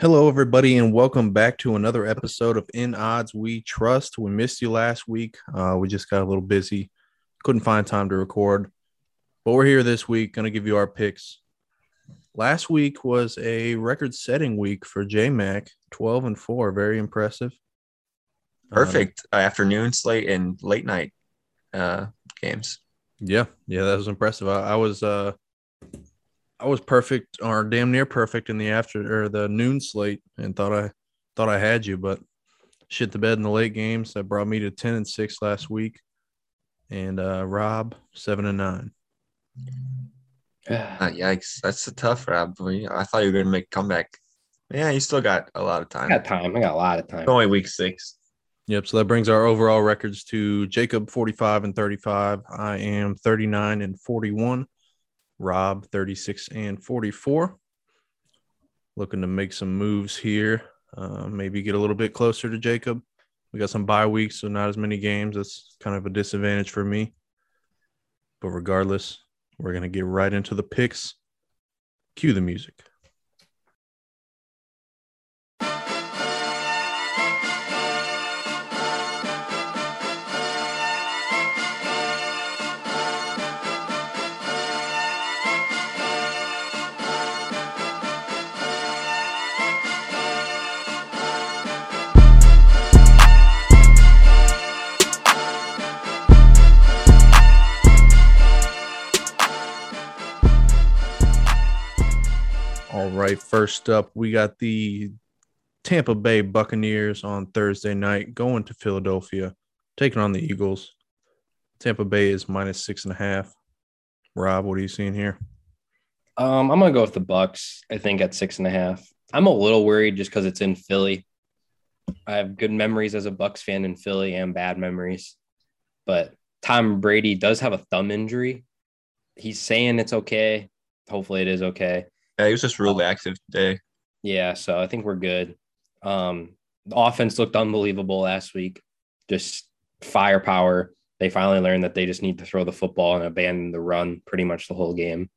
Hello, everybody, and welcome back to another episode of In Odds We Trust. We missed you last week. Uh, we just got a little busy, couldn't find time to record, but we're here this week. Going to give you our picks. Last week was a record-setting week for JMac, twelve and four, very impressive. Perfect uh, afternoon slate and late night uh, games. Yeah, yeah, that was impressive. I, I was uh, I was perfect or damn near perfect in the after or the noon slate and thought I thought I had you, but shit the bed in the late games. That brought me to 10 and 6 last week. And uh Rob seven and nine. Uh, yikes. That's a tough Rob. I thought you were gonna make a comeback. Yeah, you still got a lot of time. I got time. I got a lot of time. It's only week six. Yep. So that brings our overall records to Jacob 45 and 35. I am 39 and 41. Rob 36 and 44. Looking to make some moves here. Uh, maybe get a little bit closer to Jacob. We got some bye weeks, so not as many games. That's kind of a disadvantage for me. But regardless, we're going to get right into the picks. Cue the music. Right, first up, we got the Tampa Bay Buccaneers on Thursday night going to Philadelphia, taking on the Eagles. Tampa Bay is minus six and a half. Rob, what are you seeing here? Um, I'm gonna go with the Bucks. I think at six and a half. I'm a little worried just because it's in Philly. I have good memories as a Bucks fan in Philly and bad memories, but Tom Brady does have a thumb injury. He's saying it's okay. Hopefully, it is okay. Yeah, he was just really active today. Yeah, so I think we're good. Um, the offense looked unbelievable last week. Just firepower. They finally learned that they just need to throw the football and abandon the run pretty much the whole game.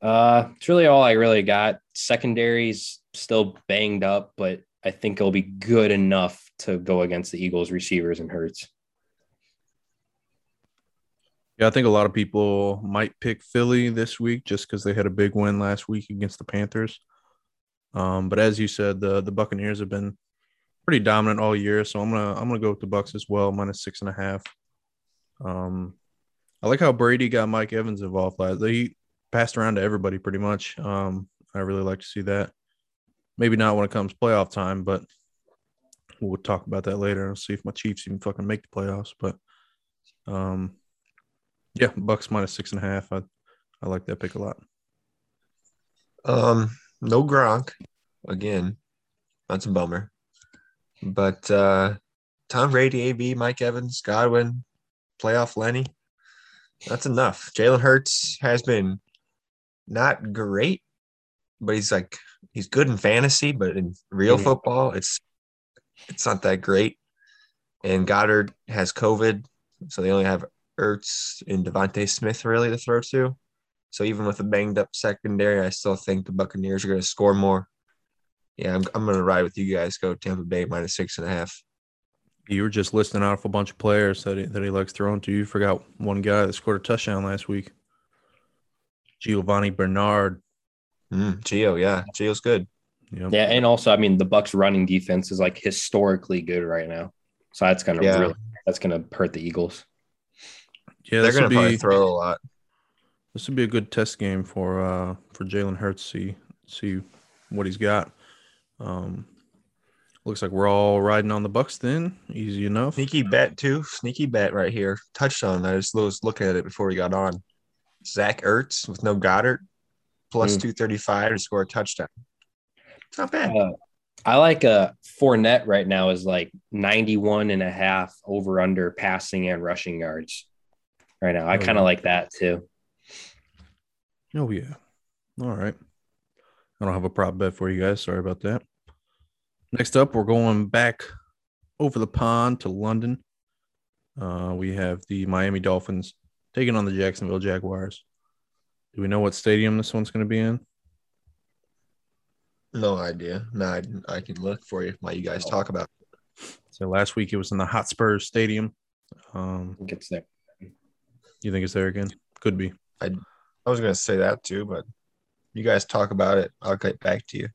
Uh, it's really all I really got. Secondary's still banged up, but I think it'll be good enough to go against the Eagles receivers and Hurts. Yeah, I think a lot of people might pick Philly this week just because they had a big win last week against the Panthers. Um, but as you said, the the Buccaneers have been pretty dominant all year, so I'm gonna I'm gonna go with the Bucks as well, minus six and a half. Um, I like how Brady got Mike Evans involved last. He passed around to everybody pretty much. Um, I really like to see that. Maybe not when it comes playoff time, but we'll talk about that later. I'll see if my Chiefs even fucking make the playoffs. But um, yeah, Bucks minus six and a half. I I like that pick a lot. Um, no Gronk again. That's a bummer. But uh Tom Brady, AB, Mike Evans, Godwin, playoff Lenny. That's enough. Jalen Hurts has been not great, but he's like he's good in fantasy, but in real mm-hmm. football, it's it's not that great. And Goedert has COVID, so they only have Ertz and DeVonta Smith really to throw to. So even with a banged up secondary, I still think the Buccaneers are going to score more. Yeah, I'm, I'm going to ride with you guys. Go Tampa Bay minus six and a half. You were just listing off a bunch of players that he, that he likes throwing to. You forgot one guy that scored a touchdown last week. Giovani Bernard. Mm, Gio, yeah, Gio's good. Yep. Yeah, and also, I mean, the Bucks' running defense is like historically good right now, so that's gonna yeah. really that's gonna hurt the Eagles. Yeah, they're going to probably throw a lot. This would be a good test game for uh for Jalen Hurts. See see what he's got. Um, looks like we're all riding on the Bucks. Then easy enough. Sneaky bet too. Sneaky bet right here. Touchdown. I just was looking at it before we got on. Zach Ertz with no Goedert, plus mm. two thirty five to score a touchdown. It's not bad. Uh, I like a uh, Fournette right now is like 91 and a half over under passing and rushing yards right now. I oh, kind of like that too. Oh yeah. All right. I don't have a prop bet for you guys. Sorry about that. Next up, we're going back over the pond to London. Uh, we have the Miami Dolphins taking on the Jacksonville Jaguars. Do we know what stadium this one's going to be in? No idea. No, I, I can look for you while you guys talk about. It. So last week it was in the Hotspur Stadium. Um, I think it's there. You think it's there again? Could be. I I was gonna say that too, but you guys talk about it. I'll get back to you.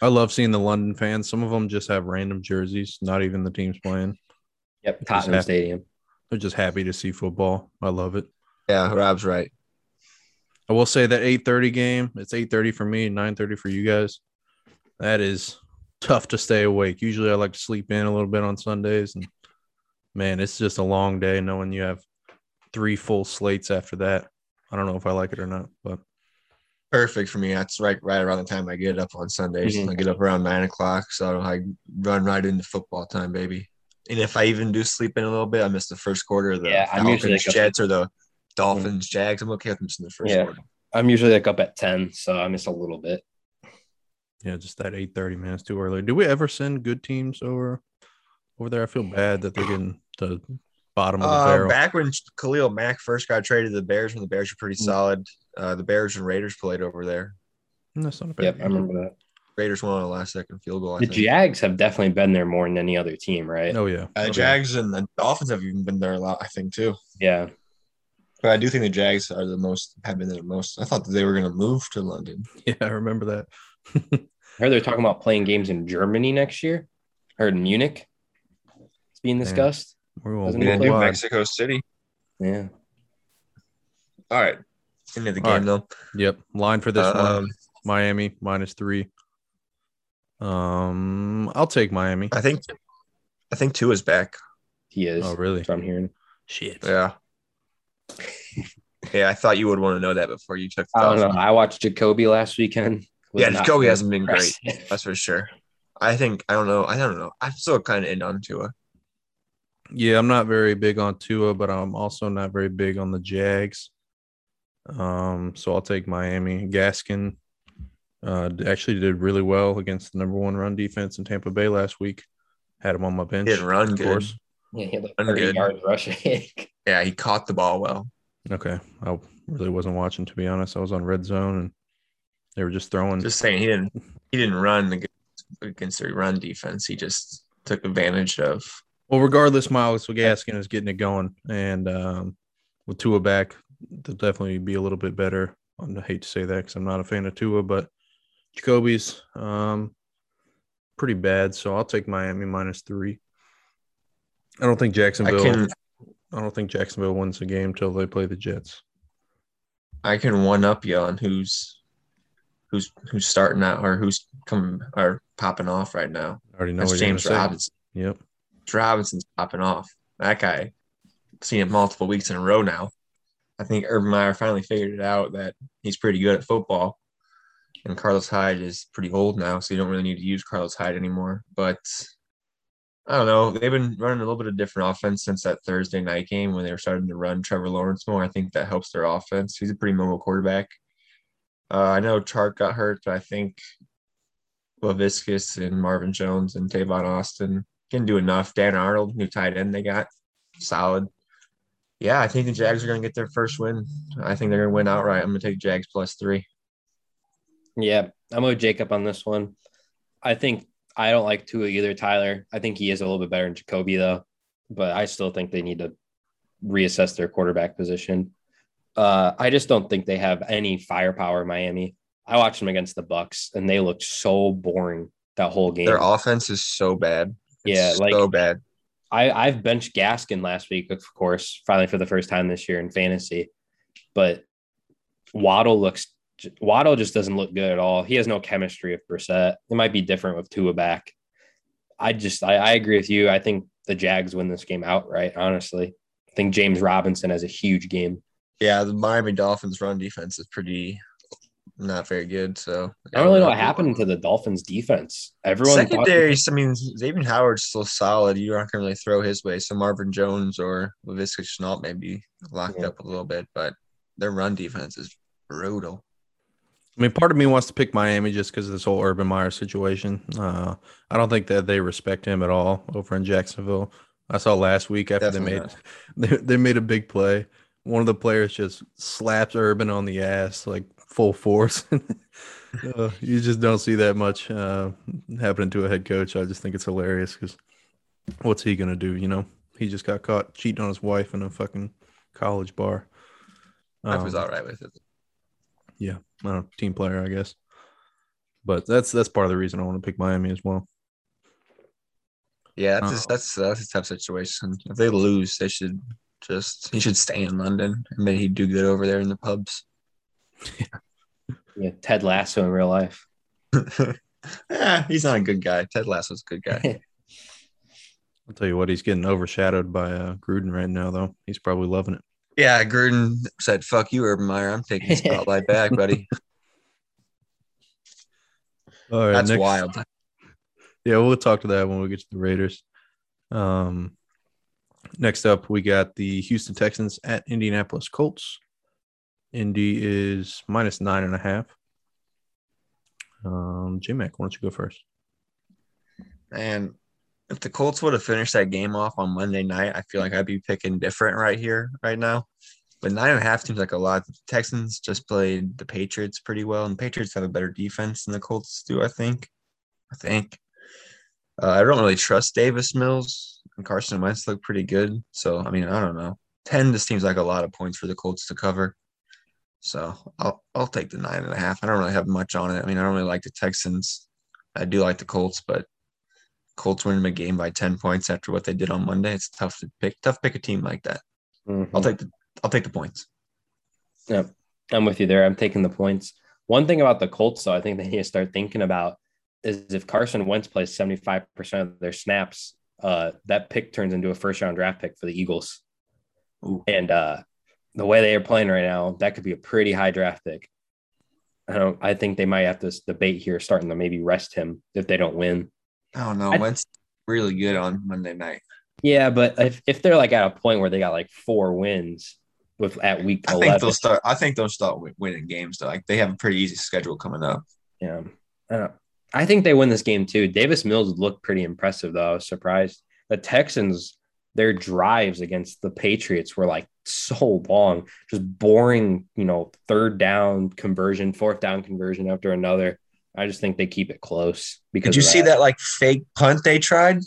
I love seeing the London fans. Some of them just have random jerseys, not even the teams playing. Yep, Tottenham happy. Stadium. They're just happy to see football. I love it. Yeah, Rob's right. I will say that 8:30 game, it's 8:30 for me, 9:30 for you guys. That is tough to stay awake. Usually I like to sleep in a little bit on Sundays and man, it's just a long day knowing you have three full slates after that. I don't know if I like it or not, but Perfect for me. That's right, right around the time I get up on Sundays. Mhm. I get up around nine o'clock, so I run right into football time, baby. And if I even do sleep in a little bit, I miss the first quarter of the Yeah, I'm usually Falcons, like a- Jets, or the Dolphins, Jags. I'm okay with missing the first Yeah. quarter. I'm usually like up at 10, so I miss a little bit. yeah, just that 8:30 man, it's too early. Do we ever send good teams over over there? I feel bad that they're getting the bottom of the Uh, barrel. back when Khalil Mack first got traded to the Bears, when the Bears were pretty Mm. solid, uh, the Bears and Raiders played over there. That's not a bad Yep, I remember that. Raiders won on a last second field goal. I The think. Jags have definitely been there more than any other team, right? Oh yeah. Uh, the Jags and the Dolphins have even been there a lot, I think, too. Yeah. But I do think the Jags are the most have been there the most. I thought that they were going to move to London. Yeah, I remember that. I heard they're talking about playing games in Germany next year. I heard in Munich. It's being Damn. discussed. We're going Doesn't play. Mexico City. Yeah. All right. Into the All game though. Yep. Line for this one. Um, Miami minus three. Um, I'll take Miami. I think I think Tua is back. He is. Oh, really? That's I'm hearing. Shit. Yeah. yeah, I thought you would want to know that before you took. I don't know. I watched Jacoby last weekend. Was Yeah, Jacoby hasn't been great. That's for sure. I think I don't know. I don't know. I'm still kind of in on Tua. Yeah, I'm not very big on Tua, but I'm also not very big on the Jags. Um, so I'll take Miami. Gaskin uh actually did really well against the number one run defense in Tampa Bay last week. Had him on my bench. He didn't run of good. course. Yeah, he had like I'm 30 good. yards rushing. Yeah, he caught the ball well. Okay. I really wasn't watching to be honest. I was on red zone and they were just throwing Just saying, he didn't. He didn't run against, against the run defense. He just took advantage of. Well, regardless, Myles Gaskin is getting it going, and um, with Tua back, they'll definitely be a little bit better. I hate to say that because I'm not a fan of Tua, but Jacoby's um, pretty bad, so I'll take Miami minus three. I don't think I Jacksonville. can I don't think Jacksonville wins the game till they play the Jets. I can one up you on who's who's who's starting out or who's coming or popping off right now. I already know That's James. Robinson. Yep. Robinson's popping off. That guy, seen it multiple weeks in a row now. I think Urban Meyer finally figured it out that he's pretty good at football. And Carlos Hyde is pretty old now, so you don't really need to use Carlos Hyde anymore. But I don't know. They've been running a little bit of different offense since that Thursday night game when they were starting to run Trevor Lawrence more. I think that helps their offense. He's a pretty mobile quarterback. Uh, I know Chark got hurt, but I think Laviscus and Marvin Jones and Tavon Austin can do enough. Dan Arnold, new tight end they got, solid. Yeah, I think the Jags are going to get their first win. I think they're going to win outright. I'm going to take Jags plus three. Yeah, I'm with Jacob on this one. I think I don't like Tua either, Tyler. I think he is a little bit better than Jacoby, though. But I still think they need to reassess their quarterback position. Uh, I just don't think they have any firepower in Miami. I watched them against the Bucks, and they looked so boring that whole game. Their offense is so bad. Yeah, like- so bad. I, I've benched Gaskin last week, of course, finally for the first time this year in fantasy. But Waddle looks Waddle just doesn't look good at all. He has no chemistry with Brissett. It might be different with Tua back. I just I, I agree with you. I think the Jags win this game outright, honestly. I think James Robinson has a huge game. Yeah, the Miami Dolphins run defense is pretty not very good. So I don't really know what happened to the Dolphins defense. Everyone thought- Secondary, I mean, Xavier Howard's still solid. You aren't going to really throw his way. So Marvin Jones or Laviska Shenault may be locked Yeah. up a little bit, but their run defense is brutal. I mean, part of me wants to pick Miami just because of this whole Urban Meyer situation. Uh, I don't think that they respect him at all over in Jacksonville. I saw last week after Definitely they made they, they made a big play. One of the players just slaps Urban on the ass like full force. Uh, you just don't see that much uh, happening to a head coach. I just think it's hilarious because what's he gonna do? You know, he just got caught cheating on his wife in a fucking college bar. I was Um, all right with it. yeah, I don't know, team player, I guess. But that's that's part of the reason I want to pick Miami as well. Yeah, that's just, that's that's a tough situation. If they lose, they should just he should stay in London and then he'd do good over there in the pubs. Yeah, Ted Lasso in real life. yeah, he's not a good guy. Ted Lasso's a good guy. I'll tell you what, he's getting overshadowed by uh, Gruden right now, though. He's probably loving it. yeah, Gruden said, "Fuck you, Urban Meyer. I'm taking the spotlight back, buddy." All right, That's next- wild. Yeah, we'll talk to that when we get to the Raiders. Um, next up, we got the Houston Texans at Indianapolis Colts. Indy is minus nine and a half. Um, J Mac, why don't you go first? And if the Colts would have finished that game off on Monday night, I feel like I'd be picking different right here, right now. But nine and a half seems like a lot. The Texans just played the Patriots pretty well, and the Patriots have a better defense than the Colts do, I think. I think. Uh, I don't really trust Davis Mills and Carson Wentz look pretty good. So, I mean, I don't know. 10 just seems like a lot of points for the Colts to cover. So I'll I'll take the nine and a half. I don't really have much on it. I mean, I don't really like the Texans. I do like the Colts, but Colts winning a game by 10 points after what they did on Monday. It's tough to pick tough to pick a team like that. Mhm. I'll take the I'll take the points. Yep. I'm with you there. I'm taking the points. One thing about the Colts, though, I think they need to start thinking about is if Carson Wentz plays 75% of their snaps, uh, that pick turns into a first round draft pick for the Eagles. Ooh. And uh, the way they are playing right now, that could be a pretty high draft pick. I don't. I think they might have to debate here, starting to maybe rest him if they don't win. I don't know. I- Wentz really good on Monday night. Yeah, but if, if they're like at a point where they got like four wins with at week I think eleven, they'll start I think they'll start winning games though. Like they have a pretty easy schedule coming up. Yeah. I, don't, I think they win this game too. Davis Mills looked pretty impressive, though. I was surprised. The Texans, their drives against the Patriots were like so long, just boring, you know, third down conversion, fourth down conversion after another. I just think they keep it close because Did you of see that like fake punt they tried?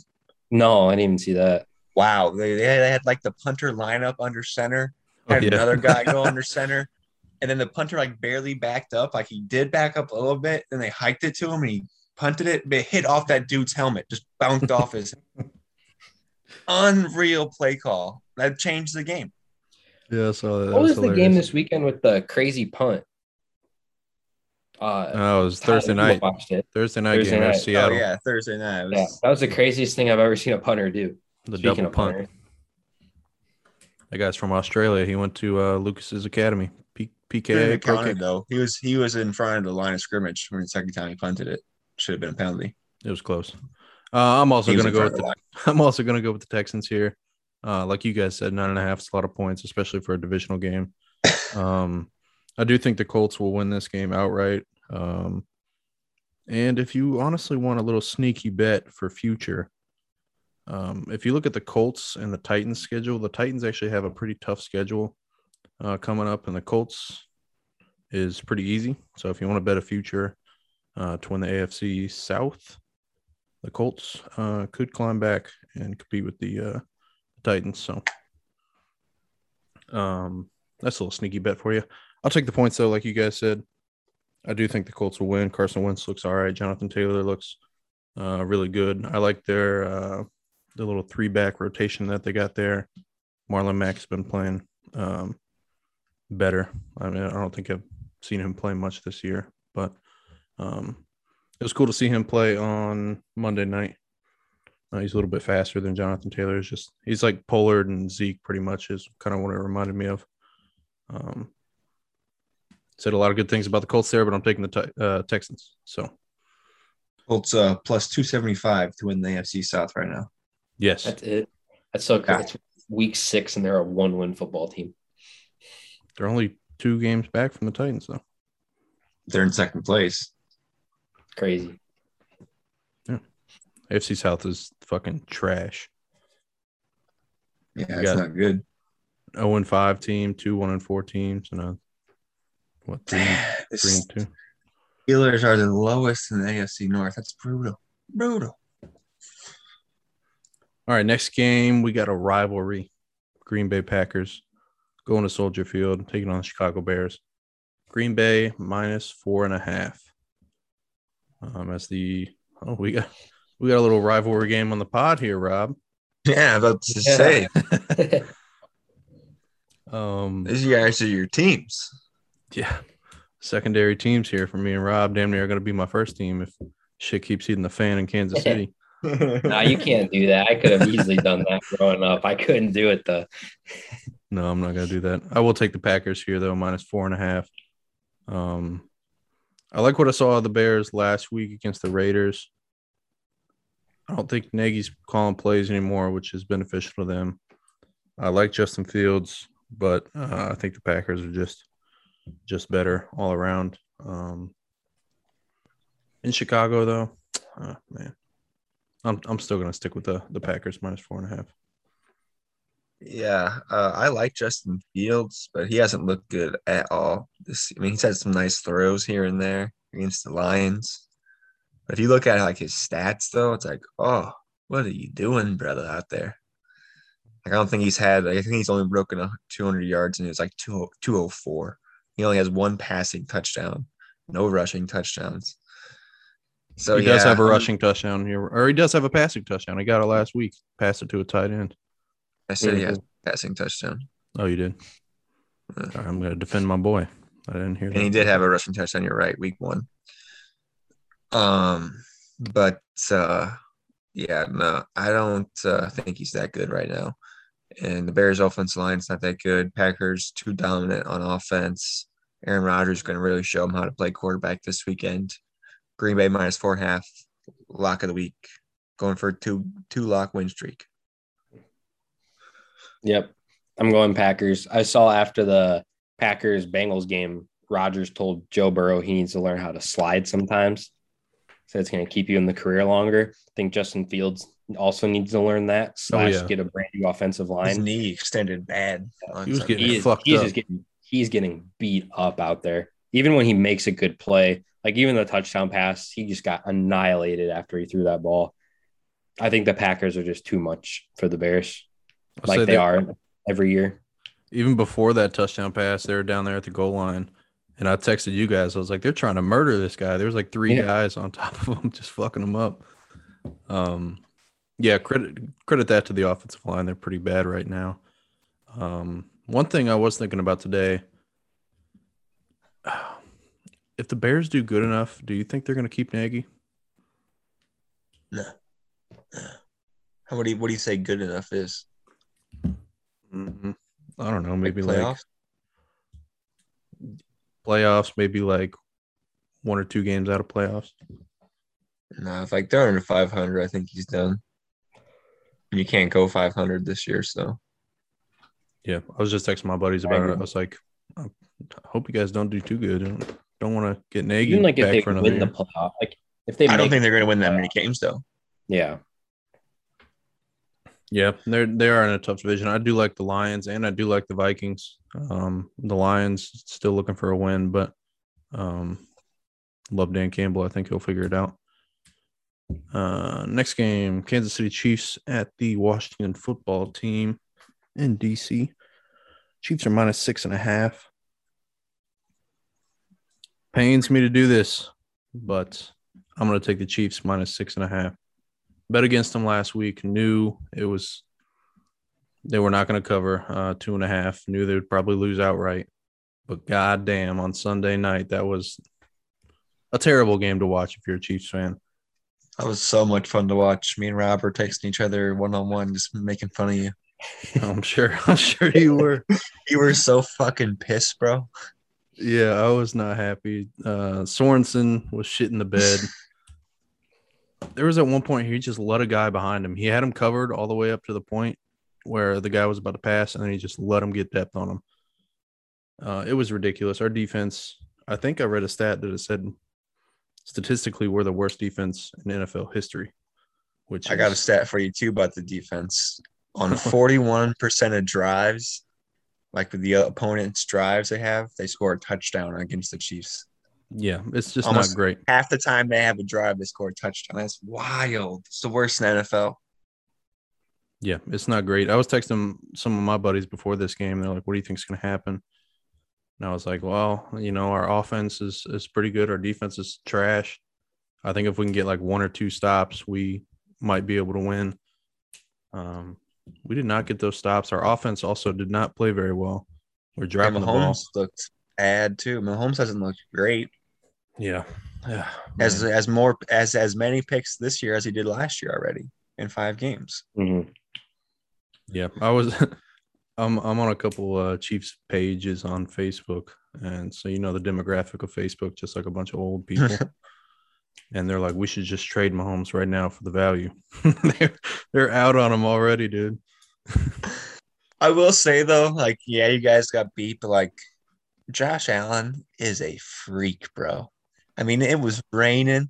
No, I didn't even see that. Wow. They, they had- like the punter line up under center, Oh, had yeah. another guy go under center. And then the punter like barely backed up. Like he did back up a little bit. Then they hiked it to him and he punted it, but it hit off that dude's helmet, just bounced off his unreal play call. That changed the game. Yeah, I saw that. That What was the game this weekend with the crazy punt? Uh, Oh, it was Thursday night. Watched it. Thursday night Thursday game at night. Seattle. Oh yeah, Thursday night. It was, Yeah, that was the craziest thing I've ever seen a punter do. The Speaking double of punt. punter. That guy's from Australia. He went to uh, Lucas's academy. P- PK. have counted, though. He was he was in front of the line of scrimmage when the second time he punted it. Should have been a penalty. It was close. Uh, I'm also going to go with the, the. I'm also going to go with the Texans here. Uh, like you guys said, nine and a half is a lot of points, especially for a divisional game. Um, I do think the Colts will win this game outright. Um, and if you honestly want a little sneaky bet for future, um, if you look at the Colts and the Titans schedule, the Titans actually have a pretty tough schedule uh, coming up, and the Colts is pretty easy. So if you want to bet a future uh, to win the AFC South, the Colts uh, could climb back and compete with the uh, Titans. So um, that's a little sneaky bet for you. I'll take the points though, like you guys said. I do think the Colts will win. Carson Wentz looks all right. Jonathan Taylor looks uh, really good. I like their uh, the little three back rotation that they got there. Marlon Mack's been playing um, better. I mean, I don't think I've seen him play much this year, but um, it was cool to see him play on Monday night. Uh, he's a little bit faster than Jonathan Taylor. Is just he's like Pollard and Zeke, pretty much is kind of what it reminded me of. Um, said a lot of good things about the Colts there, but I'm taking the Te- uh, Texans. So Colts uh, plus two seventy five to win the AFC South right now. yes, That's it. That's so cool. Yeah. It's week six, and they're a one-win football team. they're only two games back from the Titans though. They're in second place. Crazy. AFC South is fucking trash. Yeah, it's not good. 0 and 5 team, two 1 and 4 teams, and a what three, three and two. Steelers are the lowest in the AFC North. That's brutal. Brutal. All right, next game we got a rivalry. Green Bay Packers going to Soldier Field, taking on the Chicago Bears. Green Bay minus four and a half. Um, as the oh we got we got a little rivalry game on the pod here, Rob. Yeah, I was about to Yeah. say Um, these guys are your teams. yeah, secondary teams here for me and Rob. Damn near going to be my first team if shit keeps hitting the fan in Kansas City. no, you can't do that. I could have easily done that growing up. I couldn't do it though. No, I'm not gonna do that. I will take the Packers here though, minus four and a half. Um, I like what I saw of the Bears last week against the Raiders. I don't think Nagy's calling plays anymore, which is beneficial to them. I like Justin Fields, but uh, I think the Packers are just just better all around. Um, in Chicago, though, oh, man, I'm I'm still gonna stick with the the Packers minus four and a half. Yeah, uh, I like Justin Fields, but he hasn't looked good at all. This, I mean, he's had some nice throws here and there against the Lions. But if you look at like his stats, though, it's like, oh, what are you doing, brother, out there? Like, I don't think he's had. I think he's only broken a 200 yards, and it was like 2 204. He only has one passing touchdown, no rushing touchdowns. So he does have a I'm- rushing touchdown here, or he does have a passing touchdown. He got it last week. Passed it to a tight end. I said he has a passing touchdown, Oh, you did. Uh. All right, I'm going to defend my boy. I didn't hear and he did have a rushing touchdown. You're right, week one. Um, but uh, yeah, no, I don't uh, think he's that good right now. And the Bears' offensive line's not that good. Packers too dominant on offense. Aaron Rodgers is going to really show them how to play quarterback this weekend. Green Bay minus four and a half, lock of the week, going for two two lock win streak. Yep. I'm going Packers. I saw after the Packers Bengals game, Rodgers told Joe Burrow he needs to learn how to slide sometimes. So it's going to keep you in the career longer. I think Justin Fields also needs to learn that, oh, slash yeah. get a brand new offensive His line. knee extended bad. on He was getting He is, fucked he's up. just getting he's getting beat up out there. Even when he makes a good play, like even the touchdown pass, he just got annihilated after he threw that ball. I think the Packers are just too much for the Bears, I'll like say they are every year. Even before that touchdown pass, they were down there at the goal line. And I texted you guys. I was like, they're trying to murder this guy. There's like three Yeah. guys on top of him, just fucking him up. Um, yeah, credit credit that to the offensive line. They're pretty bad right now. Um, one thing I was thinking about today, if the Bears do good enough, do you think they're going to keep Nagy? No. How what do you what do you say good enough is? Mhm. I don't know. Maybe like, playoffs? Playoffs. Maybe like one or two games out of playoffs. No, if like they're under five hundred, I think he's done. You can't go five hundred this year, so Yeah, I was just texting my buddies I about it. I was like, I hope you guys don't do too good. Don't, don't want to get Nagy Even like if they for another win the playoff, like if they I don't think they're going to win that many games though. yeah. Yeah, they're they are in a tough division. I do like the Lions and I do like the Vikings. Um, the Lions still looking for a win, but um, love Dan Campbell. I think he'll figure it out. Uh, next game, Kansas City Chiefs at the Washington Football Team in DC. Chiefs are minus six and a half. Pains me to do this, but I'm going to take the Chiefs minus six and a half. Bet against them last week. Knew it was they were not going to cover uh, two and a half. Knew they would probably lose outright. But goddamn, on Sunday night, that was a terrible game to watch if you're a Chiefs fan. That was so much fun to watch. Me and Rob were texting each other one on one, just making fun of you. I'm sure. I'm sure you were. You were so fucking pissed, bro. Yeah, I was not happy. Uh, Sorensen was shit in the bed. There was at one point he just let a guy behind him. He had him covered all the way up to the point where the guy was about to pass, and then he just let him get depth on him. Uh, it was ridiculous. Our defense, I think I read a stat that it said statistically we're the worst defense in NFL history. Which I got a stat for you too about the defense. On 41% of drives, like with the opponent's drives they have, they score a touchdown against the Chiefs. Yeah, it's just Almost- not great. Half the time they have a drive, they score a touchdown. That's wild. It's the worst in the NFL. Yeah, it's not great. I was texting some of my buddies before this game. They're like, "What do you think's going to happen?" And I was like, "Well, you know, our offense is is pretty good. Our defense is trash. I think if we can get like one or two stops, we might be able to win." Um, we did not get those stops. Our offense also did not play very well. We're dropping the ball. Looked bad too. Mahomes hasn't looked great. Yeah, yeah. As man. as more as as many picks this year as he did last year already in five games. Mhm. Yeah, I was. I'm I'm on a couple uh, Chiefs pages on Facebook, and so you know the demographic of Facebook, just like a bunch of old people, and they're like, we should just trade Mahomes right now for the value. they're they're out on him already, dude. I will say though, like, yeah, you guys got beat, but like Josh Allen is a freak, bro. I mean, it was raining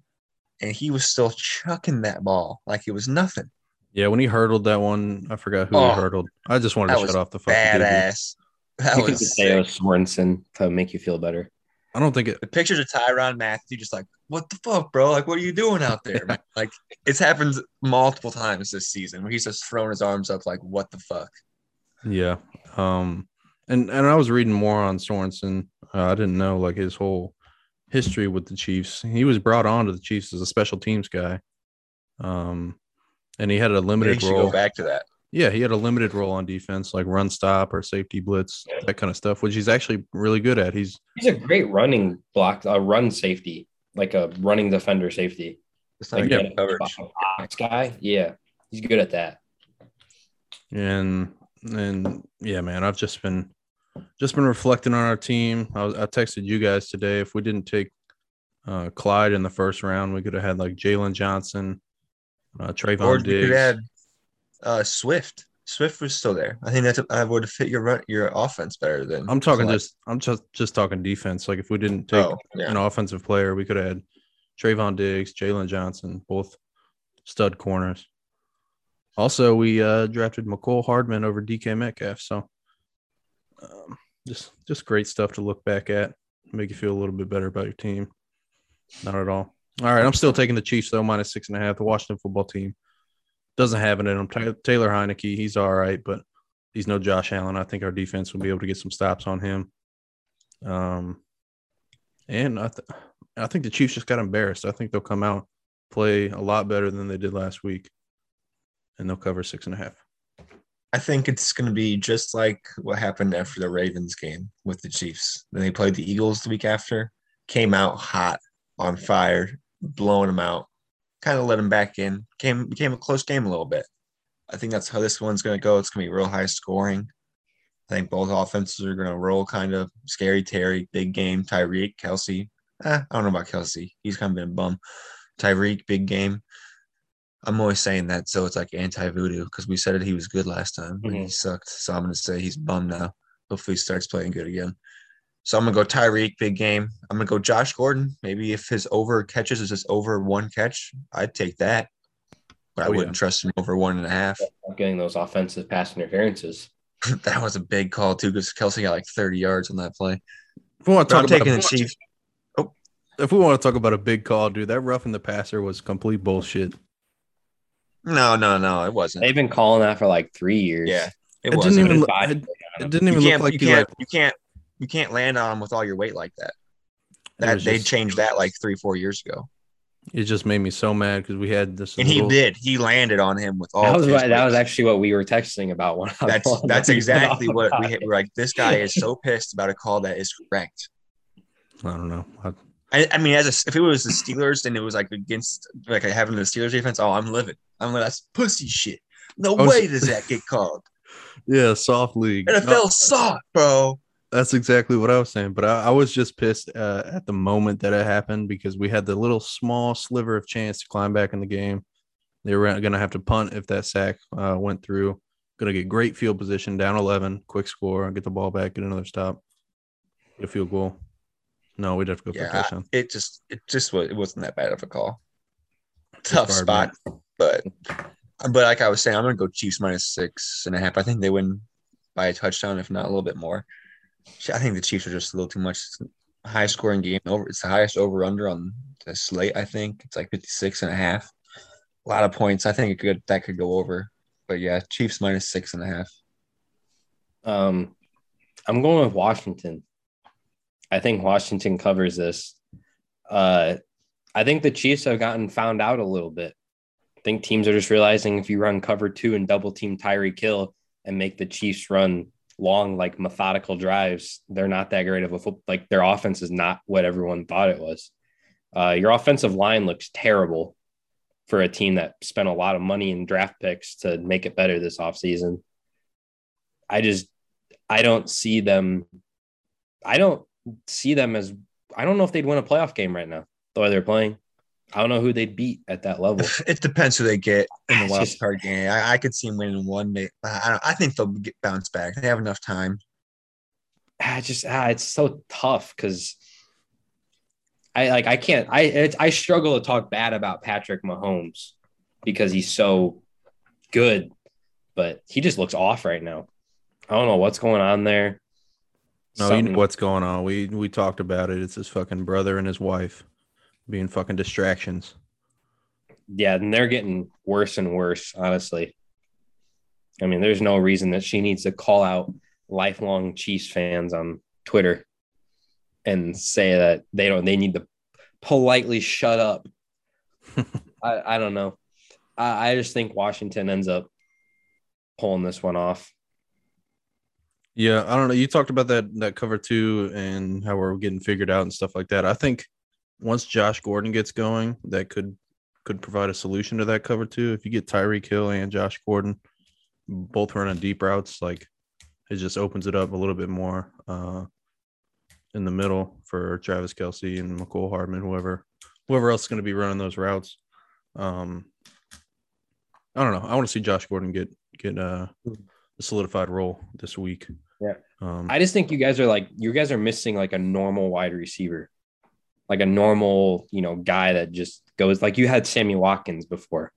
and he was still chucking that ball like it was nothing. Yeah, when he hurdled that one, I forgot who Oh, he hurdled. I just wanted to shut off the fucking TV. Badass. That You could was say sick. Sorensen to make you feel better. I don't think it. The pictures of Tyrann Mathieu just like, what the fuck, bro? Like, what are you doing out there? man? like, it's happened multiple times this season where he's just throwing his arms up, like, what the fuck? Yeah. Um. And and I was reading more on Sorensen. Uh, I didn't know like his whole history with the Chiefs. He was brought on to the Chiefs as a special teams guy. Um, and he had a Maybe you limited role. go back to that. Yeah, he had a limited role on defense, like run stop or safety blitz, that kind of stuff, which he's actually really good at. He's He's a great running block, a run safety, like a running defender safety. It's not Like yeah, coverage. box guy. Yeah, he's good at that. and and yeah, man, I've just been just been reflecting on our team. I was I texted you guys today. If we didn't take uh, Clyde in the first round, we could have had like Jaylon Johnson, uh, Trevon Or Diggs. could add uh, Swift. Swift was still there. I think that's I would have fit your run, your offense better than. I'm talking Clyde. just I'm just just talking defense. Like if we didn't take Oh, yeah. an offensive player, we could have had Trevon Diggs, Jaylon Johnson, both stud corners. Also, we uh, drafted Mecole Hardman over DK Metcalf. So um, just just great stuff to look back at, make you feel a little bit better about your team. Not at all. All right, I'm still taking the Chiefs though, minus six and a half. The Washington football team doesn't have it in them. Ty- Taylor Heinicke, he's all right, but he's no Josh Allen. I think our defense will be able to get some stops on him. Um, and I, th- I think the Chiefs just got embarrassed. I think they'll come out play a lot better than they did last week, and they'll cover six and a half. I think it's going to be just like what happened after the Ravens game with the Chiefs. Then they played the Eagles the week after, came out hot, on fire, blowing them out. Kind of let them back in. Came became a close game a little bit. I think that's how this one's going to go. It's going to be real high scoring. I think both offenses are going to roll kind of scary Terry, big game. Tyreek, Kelce. Eh, I don't know about Kelce. He's kind of been a bum. Tyreek, big game. I'm always saying that, so it's like anti voodoo because we said it he was good last time, but he mm-hmm. sucked. So I'm gonna say he's bummed now. Hopefully he starts playing good again. So I'm gonna go Tyreek, big game. I'm gonna go Josh Gordon. Maybe if his over catches is just over one catch, I'd take that. But I Oh, yeah. wouldn't trust him over one and a half. Not getting those offensive pass interferences. that was a big call too, because Kelce got like 30 yards on that play. If we want to talk about taking a, the Chiefs. if we want to talk about a big call, dude, that roughing the passer was complete bullshit. No, no, no, it wasn't. They've been calling that for like three years. Yeah, it, It, wasn't. didn't even look. Five. It, it didn't even can't, look like you he can't, like. you can't, you can't land on him with all your weight like that. That was they just- changed that like three, four years ago, It just made me so mad because we had this. and he did. He landed on him with all. That was his what, that was actually what we were texting about. When I was That's on that's the- exactly what we hit. We're like, this guy is so pissed about a call that is correct. I don't know. I, I, I mean, as a, if it was the Steelers and it was like against like having the Steelers defense, oh, I'm living. I'm like, that's pussy shit. No was- way does that get called. yeah, soft league. NFL No, soft, bro. that's exactly what I was saying. But I, I was just pissed uh, at the moment that it happened because we had the little small sliver of chance to climb back in the game. They were going to have to punt if that sack uh, went through. Going to get great field position, down 11, quick score, get the ball back, get another stop, get a field goal. No, we'd have to go for a Yeah, touchdown. it just it just was it wasn't that bad of a call. Tough hard, spot, but but like I was saying, I'm gonna go Chiefs minus six and a half. I think they win by a touchdown, if not a little bit more. I think the Chiefs are just a little too much high scoring game. Over it's the highest over under on the slate, I think. It's like 56 and a half. A lot of points. I think it could that could go over. But yeah, Chiefs minus six and a half. Um, I'm going with Washington. I think Washington covers this. Uh, I think the Chiefs have gotten found out a little bit. I think teams are just realizing if you run cover two and double team Tyreek Hill and make the Chiefs run long, like methodical drives, they're not that great of a football. Like their offense is not what everyone thought it was. Uh, your offensive line looks terrible for a team that spent a lot of money in draft picks to make it better this offseason. I just, I don't see them. I don't see them as, I don't know if they'd win a playoff game right now, the way they're playing. I don't know who they'd beat at that level. It depends who they get in the wild card game. I, I, could see them winning one. Day. I, I think they'll get bounce back. They have enough time. I just ah, it's so tough because I like I can't I I struggle to talk bad about Patrick Mahomes because he's so good, but he just looks off right now. I don't know what's going on there. No, Something. you know what's going on. We we talked about it. It's his fucking brother and his wife being fucking distractions. Yeah, and they're getting worse and worse, honestly. I mean, there's no reason that she needs to call out lifelong Chiefs fans on Twitter and say that they don't they need to politely shut up. I, I don't know. I, I just think Washington ends up pulling this one off. Yeah, I don't know. You talked about that that cover two and how we're getting figured out and stuff like that. I think once Josh Gordon gets going, that could could provide a solution to that cover two. If you get Tyreek Hill and Josh Gordon both running deep routes, like it just opens it up a little bit more. Uh, in the middle for Travis Kelce and Mecole Hardman, whoever whoever else is going to be running those routes. Um, I don't know. I want to see Josh Gordon get get uh, a solidified role this week. Yeah. Um, I just think you guys are like you guys are missing like a normal wide receiver, like a normal you know guy that just goes like you had Sammy Watkins before,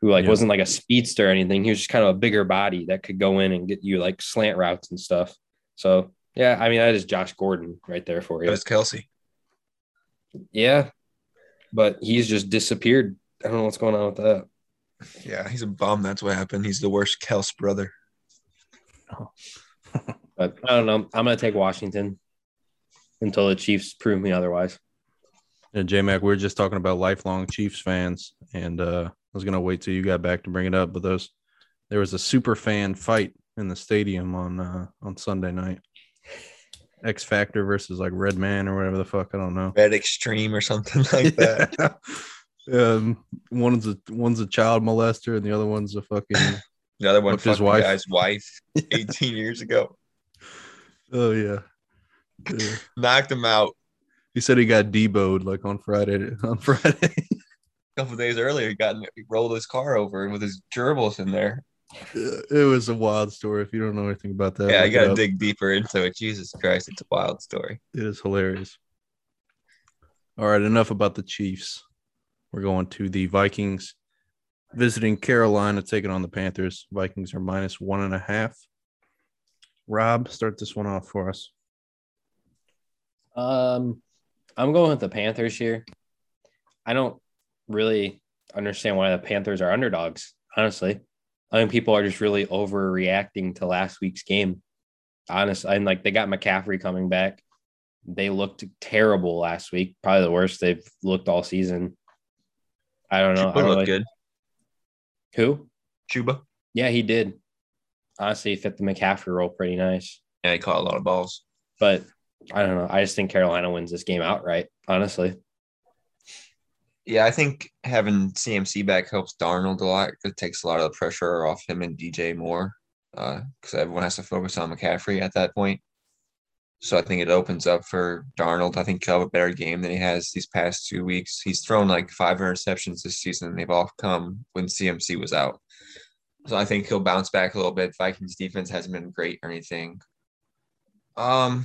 who like yeah. wasn't like a speedster or anything. He was just kind of a bigger body that could go in and get you like slant routes and stuff. So yeah, I mean that is Josh Gordon right there for you. That's Kelce. Yeah, but he's just disappeared. I don't know what's going on with that. Yeah, he's a bum. That's what happened. He's the worst Kels brother. but I don't know. I'm gonna take Washington until the Chiefs prove me otherwise. Yeah, J Mac, we are just talking about lifelong Chiefs fans, and uh, I was gonna wait till you got back to bring it up, but those there was a super fan fight in the stadium on uh, on Sunday night. X Factor versus like Red Man or whatever the fuck I don't know. Red Extreme or something like that. um, one's a one's a child molester and the other one's a fucking. The other one his wife. guy's wife 18 years ago. Oh yeah. yeah. Knocked him out. He said he got deboed like on Friday. On Friday. a couple days earlier, he got he rolled his car over and with his gerbils in there. It was a wild story. If you don't know anything about that, yeah, I got to dig deeper into it. Jesus Christ, it's a wild story. It is hilarious. All right, enough about the Chiefs. We're going to the Vikings visiting Carolina, taking on the Panthers. Vikings are minus one and a half. Rob, start this one off for us. Um, I'm going with the Panthers here. I don't really understand why the Panthers are underdogs, honestly. I think people are just really overreacting to last week's game. Honestly, and like they got McCaffrey coming back. They looked terrible last week, probably the worst they've looked all season. I don't know. Chuba looked like, good. Who? Chuba. Yeah, he did. Honestly, he fit the McCaffrey role pretty nice. Yeah, he caught a lot of balls. But I don't know. I just think Carolina wins this game outright, honestly. Yeah, I think having CMC back helps Darnold a lot. It takes a lot of the pressure off him and DJ more because uh, everyone has to focus on McCaffrey at that point. So I think it opens up for Darnold. I think he'll have a better game than he has these past two weeks. He's thrown like five interceptions this season, and they've all come when CMC was out. So I think he'll bounce back a little bit. Vikings defense hasn't been great or anything. Um,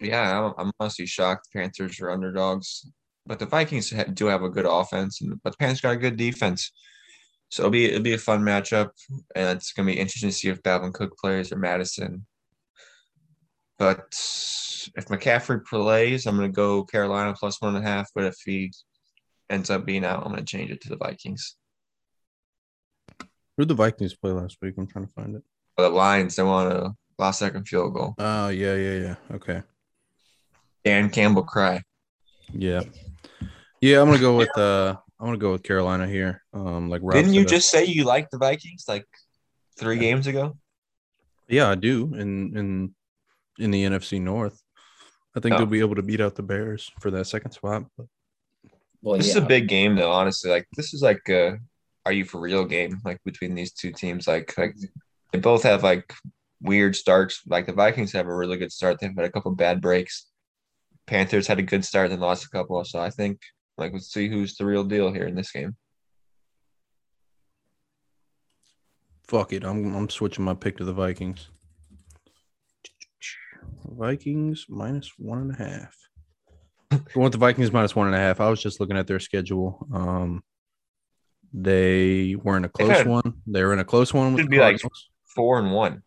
yeah, I'm, I'm honestly shocked. Panthers are underdogs. But the Vikings do have a good offense, and but the Panthers got a good defense. So it'll be it'll be a fun matchup, and it's gonna be interesting to see if Dalvin Cook plays or Mattison. But if McCaffrey plays, I'm going to go Carolina plus one and a half. But if he ends up being out, I'm going to change it to the Vikings. Who did the Vikings play last week? I'm trying to find it. The Lions, they want a last second field goal. Oh, yeah, yeah, yeah. Okay. Dan Campbell cry. Yeah. Yeah, I'm gonna go with uh I'm gonna go with Carolina here. Um like Rob Didn't you uh, just say you liked the Vikings like three games ago? Yeah, I do. And in in the NFC North. I think Oh. they'll be able to beat out the Bears for that second spot. But Well, This is a big game though, honestly. Like this is like a are you for real game like between these two teams. Like like they both have like weird starts. Like the Vikings have a really good start. They've had a couple bad breaks. Panthers had a good start, then lost a couple. So I think like let's see who's the real deal here in this game. fuck it. I'm I'm switching my pick to the Vikings. Vikings minus one and a half. I want the Vikings minus one and a half. I was just looking at their schedule. Um they were in a They've close had- one. They were in a close one with Should the be like- Four and one.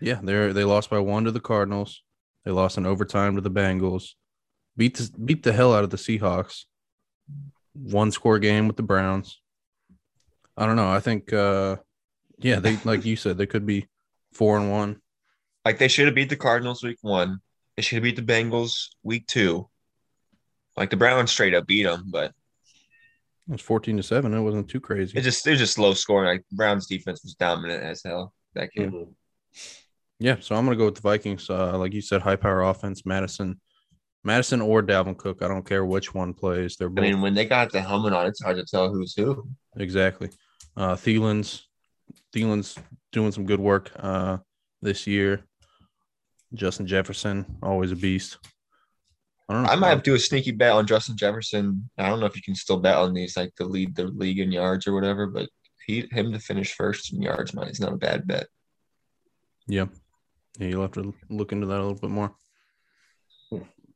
Yeah, they they lost by one to the Cardinals. They lost in overtime to the Bengals. Beat the, beat the hell out of the Seahawks. One score game with the Browns. I don't know. I think uh yeah, they like you said, they could be four and one. Like they should have beat the Cardinals week one. They should have beat the Bengals week two. Like the Browns straight up beat them, but It was fourteen to seven. It wasn't too crazy. it just it was just low scoring. Like Browns defense was dominant as hell that game. Mhm. yeah, so I'm gonna go with the Vikings. Uh like you said, high power offense, Mattison. Mattison or Dalvin Cook. I don't care which one plays. They're I mean, when they got the helmet on, it's hard to tell who's who. Exactly. Uh Thielen's Thielen's doing some good work uh this year. Justin Jefferson, always a beast. I don't know. I might have to do a sneaky bet on Justin Jefferson. I don't know if you can still bet on these, like to lead the league in yards or whatever, but he him to finish first in yards might is not a bad bet. Yeah. Yeah, you'll have to look into that a little bit more.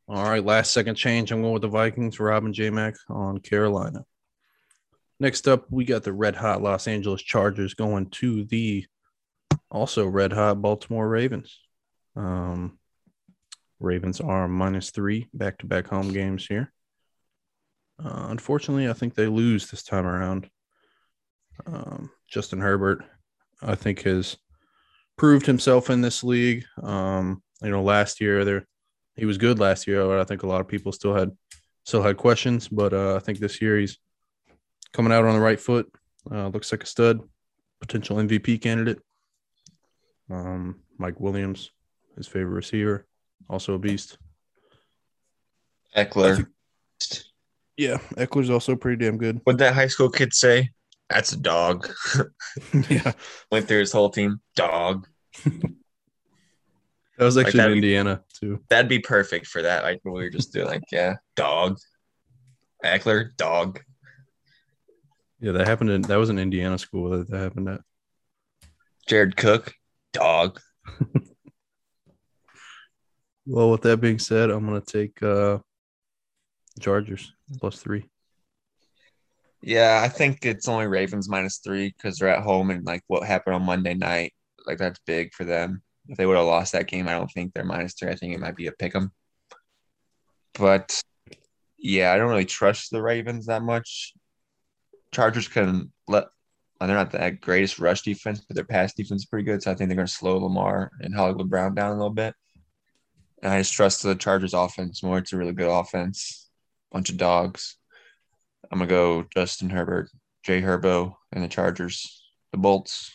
All right, last second change. I'm going with the Vikings, Robin J Mac on Carolina. Next up, we got the red hot Los Angeles Chargers going to the also red hot Baltimore Ravens. Um, Ravens are minus three back to back home games here. Uh, unfortunately, I think they lose this time around. Um, Justin Herbert, I think, has proved himself in this league. Um, you know, last year there he was good last year, but I think a lot of people still had still had questions. But uh, I think this year he's coming out on the right foot. Uh, looks like a stud, potential MVP candidate. Um, Mike Williams, his favorite receiver, also a beast. Ekeler. think- Yeah, Ekeler's also pretty damn good. What'd that high school kid say? That's a dog. yeah, Went through his whole team. Dog. that was Like actually in that'd be- Indiana too. That'd be perfect for that. Like what we were just doing. Like, yeah, dog. Ekeler, dog. Yeah, that happened in that was an Indiana school that, that happened at. Jared Cook, dog. Well, with that being said, I'm gonna take uh Chargers plus three. Yeah, I think it's only Ravens minus three because they're at home and like what happened on Monday night, like that's big for them. If they would have lost that game, I don't think they're minus three. I think it might be a pick 'em. But yeah, I don't really trust the Ravens that much. Chargers can let and they're not the greatest rush defense, but their pass defense is pretty good. So I think they're gonna slow Lamar and Hollywood Brown down a little bit. And I just trust the Chargers offense more. It's a really good offense. Bunch of dogs. I'm gonna go Justin Herbert, Jay Herbo, and the Chargers. The Bolts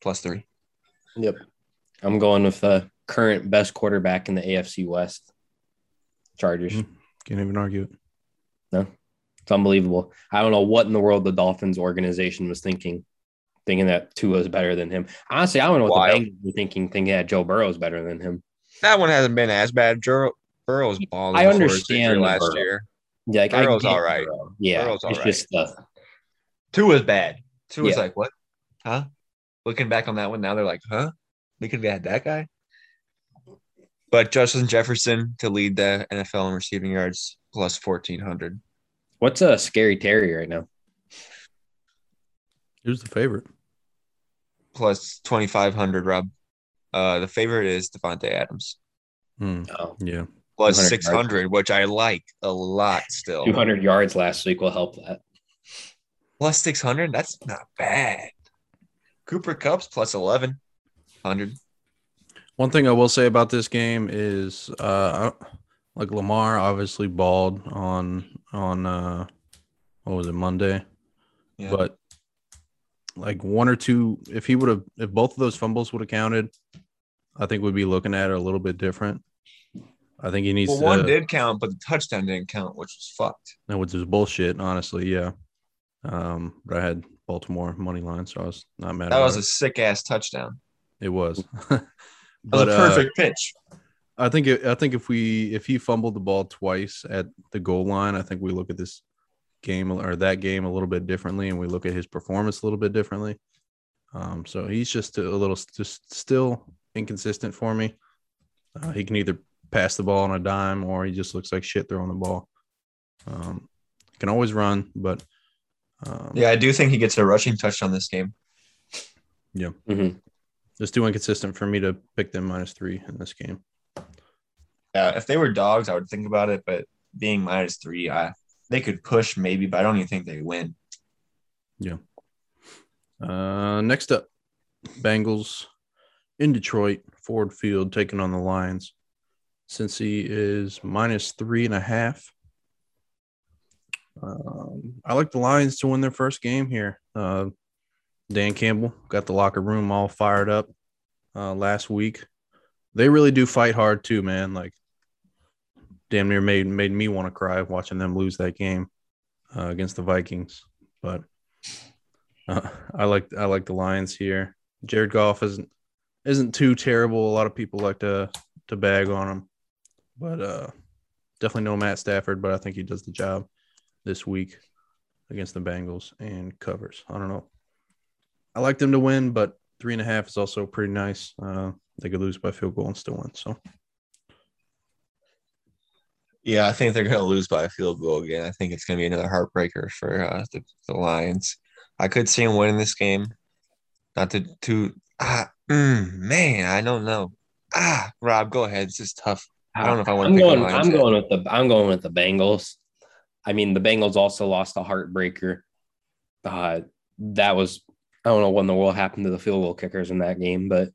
plus three. Yep. I'm going with the current best quarterback in the AFC West. Chargers. Mhm. Can't even argue it. No, it's unbelievable. I don't know what in the world the Dolphins organization was thinking, thinking that Tua is better than him. Honestly, I don't know what Wild. the Bengals were thinking, thinking that Joe Burrow is better than him. That one hasn't been as bad. Jur- Burrow's balling. I understand last Burrow. year. Yeah, like, I Burrow's get all right. Burrow. Yeah, Burrow's all it's right. just uh, Tua was bad. Tua was Yeah. like, what? Huh? Looking back on that one now, they're like, huh? We could have had that guy. But Justin Jefferson to lead the NFL in receiving yards plus fourteen hundred. what's a scary Terry right now? Who's the favorite? plus 2500 Rob. Uh, the favorite is Davante Adams. Hmm, Oh, yeah. plus 200 yards. 600, which I like a lot still. 200 yards last week will help that. Plus 600, that's not bad. Cooper Kupp's plus 1100. One thing I will say about this game is, uh, like Lamar obviously balled on on uh, what was it Monday, Yeah. but like one or two, if he would have, if both of those fumbles would have counted, I think we'd be looking at it a little bit different. I think he needs well, to. one did count, but the touchdown didn't count, which was fucked. That was just bullshit, honestly. Yeah. Um, but I had Baltimore money line, so I was not mad. That about was it. a sick ass touchdown. It was. That was but a uh, perfect pitch. I think it, I think if we if he fumbled the ball twice at the goal line, I think we look at this game or that game a little bit differently, and we look at his performance a little bit differently. Um, so he's just a little just still inconsistent for me. Uh, he can either pass the ball on a dime or he just looks like shit throwing the ball. Um, can always run, but um, Yeah, I do think he gets a rushing touchdown this game. Mhm. It's too inconsistent for me to pick them minus three in this game. Yeah, if they were dogs, I would think about it, but being minus three, I they could push maybe, but I don't even think they win. Yeah. Uh, next up, Bengals in Detroit, Ford Field taking on the Lions. Cincy is minus three and a half, um, I like the Lions to win their first game here. Uh, Dan Campbell got the locker room all fired up uh, last week. They really do fight hard too, man. Like, damn near made made me want to cry watching them lose that game uh, against the Vikings. But uh, I like I like the Lions here. Jared Goff isn't isn't too terrible. A lot of people like to to bag on him, but uh, definitely no Matt Stafford. But I think he does the job this week against the Bengals and covers. I don't know. I like them to win, but three and a half is also pretty nice. Uh, they could lose by field goal and still win. So Yeah, I think they're going to lose by a field goal again. I think it's going to be another heartbreaker for uh, the, the Lions. I could see them winning this game. Not to, to mm, man, I don't know. Ah, Rob, go ahead. This is tough. I don't know if I want I'm the going. I'm going with the. I'm going with the Bengals. I mean, the Bengals also lost a heartbreaker. Uh, that was I don't know when the world happened to the field goal kickers in that game, but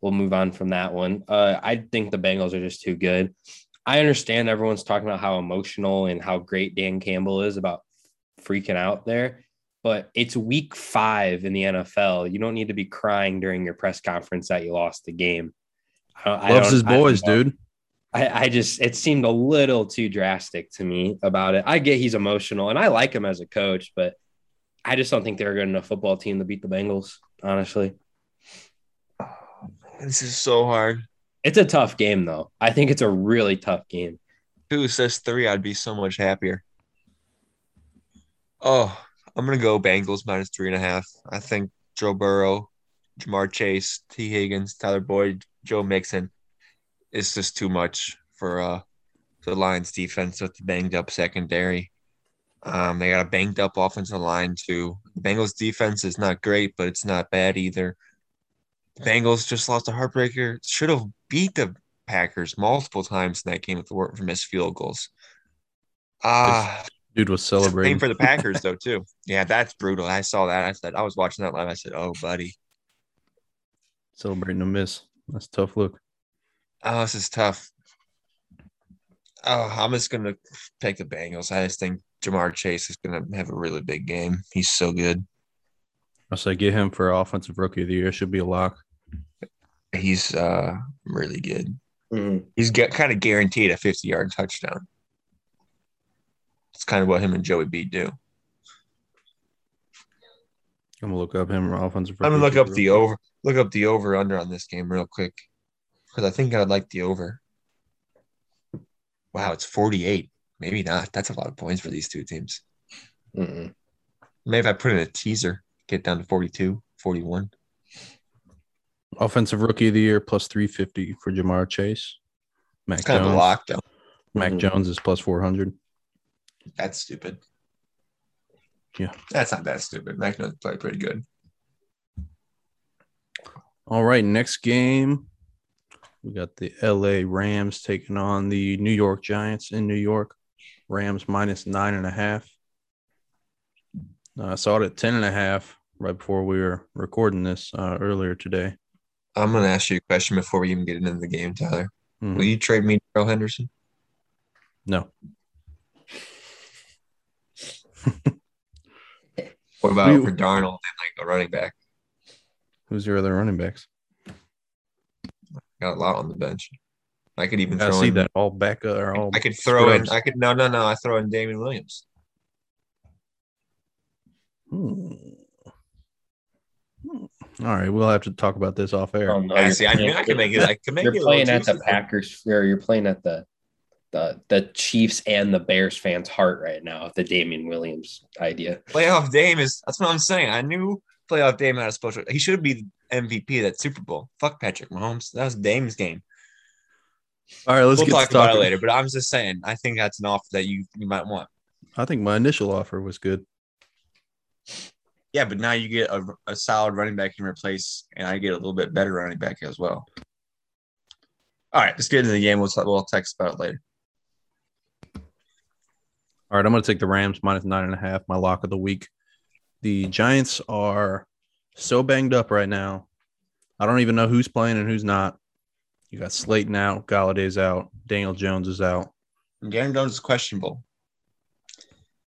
we'll move on from that one. Uh, I think the Bengals are just too good. I understand everyone's talking about how emotional and how great Dan Campbell is about freaking out there, but it's week five in the NFL. You don't need to be crying during your press conference that you lost the game. I don't- I loves don't- his I don't boys, know. dude. I, I just it seemed a little too drastic to me about it. I get he's emotional and I like him as a coach, but I just don't think they're a good enough football team to beat the Bengals. Honestly, This is so hard. it's a tough game though. I think it's a really tough game. Who says three, I'd be so much happier. Oh, I'm gonna go Bengals minus three and a half. I think Joe Burrow, Ja'Marr Chase, Tee Higgins, Tyler Boyd, Joe Mixon is just too much for uh the Lions defense with the banged up secondary. Um, they got a banged up offensive line too. The Bengals defense is not great, but it's not bad either. The Bengals just lost a heartbreaker. Should have beat the Packers multiple times in that game if it weren't for missed field goals. Ah, Dude was same celebrating. for the Packers though too. Yeah, that's brutal. I saw that. I said I was watching that live. I said, "Oh, buddy, celebrating a miss. That's a tough look. oh, this is tough." Oh, I'm just gonna pick the Bengals. I just think Ja'Marr Chase is gonna have a really big game. He's so good. I say get him for offensive rookie of the year. Should be a lock. He's uh really good. He's get kind of guaranteed a 50 yard touchdown. It's kind of what him and Joey B do. I'm gonna look up him offensive. I'm gonna look up the the over, look up the over under on this game real quick because I think I'd like the over. Wow, it's 48. Maybe not. That's a lot of points for these two teams. Mm-mm. Maybe if I put in a teaser, get down to 42, 41. offensive rookie of the year plus 350 for Ja'Marr Chase. Mac It's kind Jones. of a lock though. Mac Mhm. Jones is plus 400. That's stupid. Yeah. That's not that stupid. Mac Jones played pretty good. All right, next game. we got the LA Rams taking on the New York Giants in New York. Rams minus nine and a half. I saw it at ten and a half right before we were recording this uh, earlier today. I'm gonna ask you a question before we even get into the game, Tyler. Mhm. Will you trade me Darrell Henderson? No, What about We- for Darnold and like a running back? who's your other running backs? Got a lot on the bench. I could even I throw see in. that all back uh, or all. I could throw in. I could no, no, no. I throw in Damien Williams. Hmm. All right, we'll have to talk about this off air. Oh, no, Yeah, see, I knew I could make it. I could make You're it. a playing at the. Packers, or you're playing at the the the Chiefs and the Bears fans' heart right now. with The Damien Williams idea. Playoff Dame is. That's what I'm saying. I knew playoff Dame had a special. He should be the MVP of that Super Bowl. Fuck Patrick Mahomes. That was Dame's game. All right, let's we'll get talk to about it later. But I'm just saying. I think that's an offer that you you might want. I think my initial offer was good. Yeah, but now you get a, a solid running back in replace, and I get a little bit better running back as well. All right, let's get into the game. We'll we'll text about it later. All right, I'm going to take the Rams minus nine and a half, my lock of the week. The Giants are so banged up right now. I don't even know who's playing and who's not. You got Slayton out, Golladay's out, Daniel Jones is out. Darren Jones is questionable.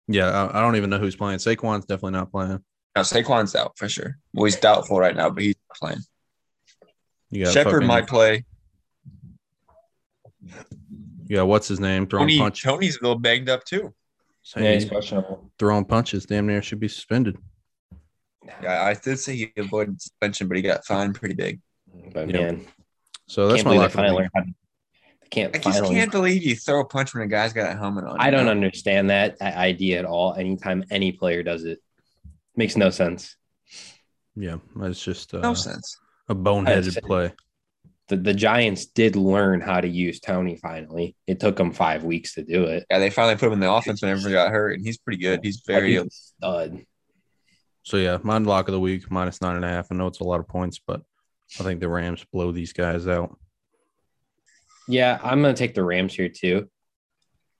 Yeah, I, I don't even know who's playing. Saquon's definitely not playing. Now Saquon's out for sure. Well, he's doubtful right now, but he's playing. You got Shepard fucking- might play. Yeah, what's his name throwing Toney, punch, Toney's a little banged up too. Saying Yeah, he's he's questionable. throwing punches. Damn near should be suspended. Yeah, I did say he avoided suspension, but he got fined pretty big. But Yeah. man, So that's my life. they lock. Of the finally week. learned how to. They can't I just finally. can't believe you throw a punch when a guy's got a helmet on. I you don't understand that idea at all. Anytime any player does it, makes no sense. Yeah, it's just uh, No sense. a boneheaded play. The, the Giants did learn how to use Toney finally. It took them five weeks to do it. Yeah, they finally put him in the offense when everybody got hurt, and he's pretty good. He's very. He's a stud. So yeah, my lock of the week minus nine and a half. I know it's a lot of points, but I think the Rams blow these guys out. Yeah, I'm gonna take the Rams here too.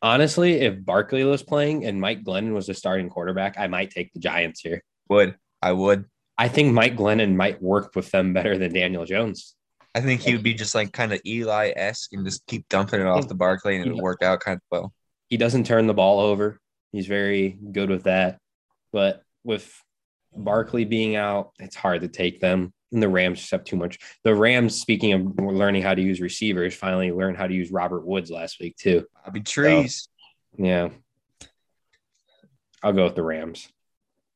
Honestly, if Barkley was playing and Mike Glennon was the starting quarterback, I might take the Giants here. would I would. I think Mike Glennon might work with them better than Daniel Jones. I think he would be just like kind of Eli esque and just keep dumping it off the Barkley, and it would work out kind of well. He doesn't turn the ball over. He's very good with that. But with Barkley being out, it's hard to take them. And the Rams just have too much. The Rams, speaking of learning how to use receivers, finally learned how to use Robert Woods last week too. Bobby trees. Yeah. I'll go with the Rams.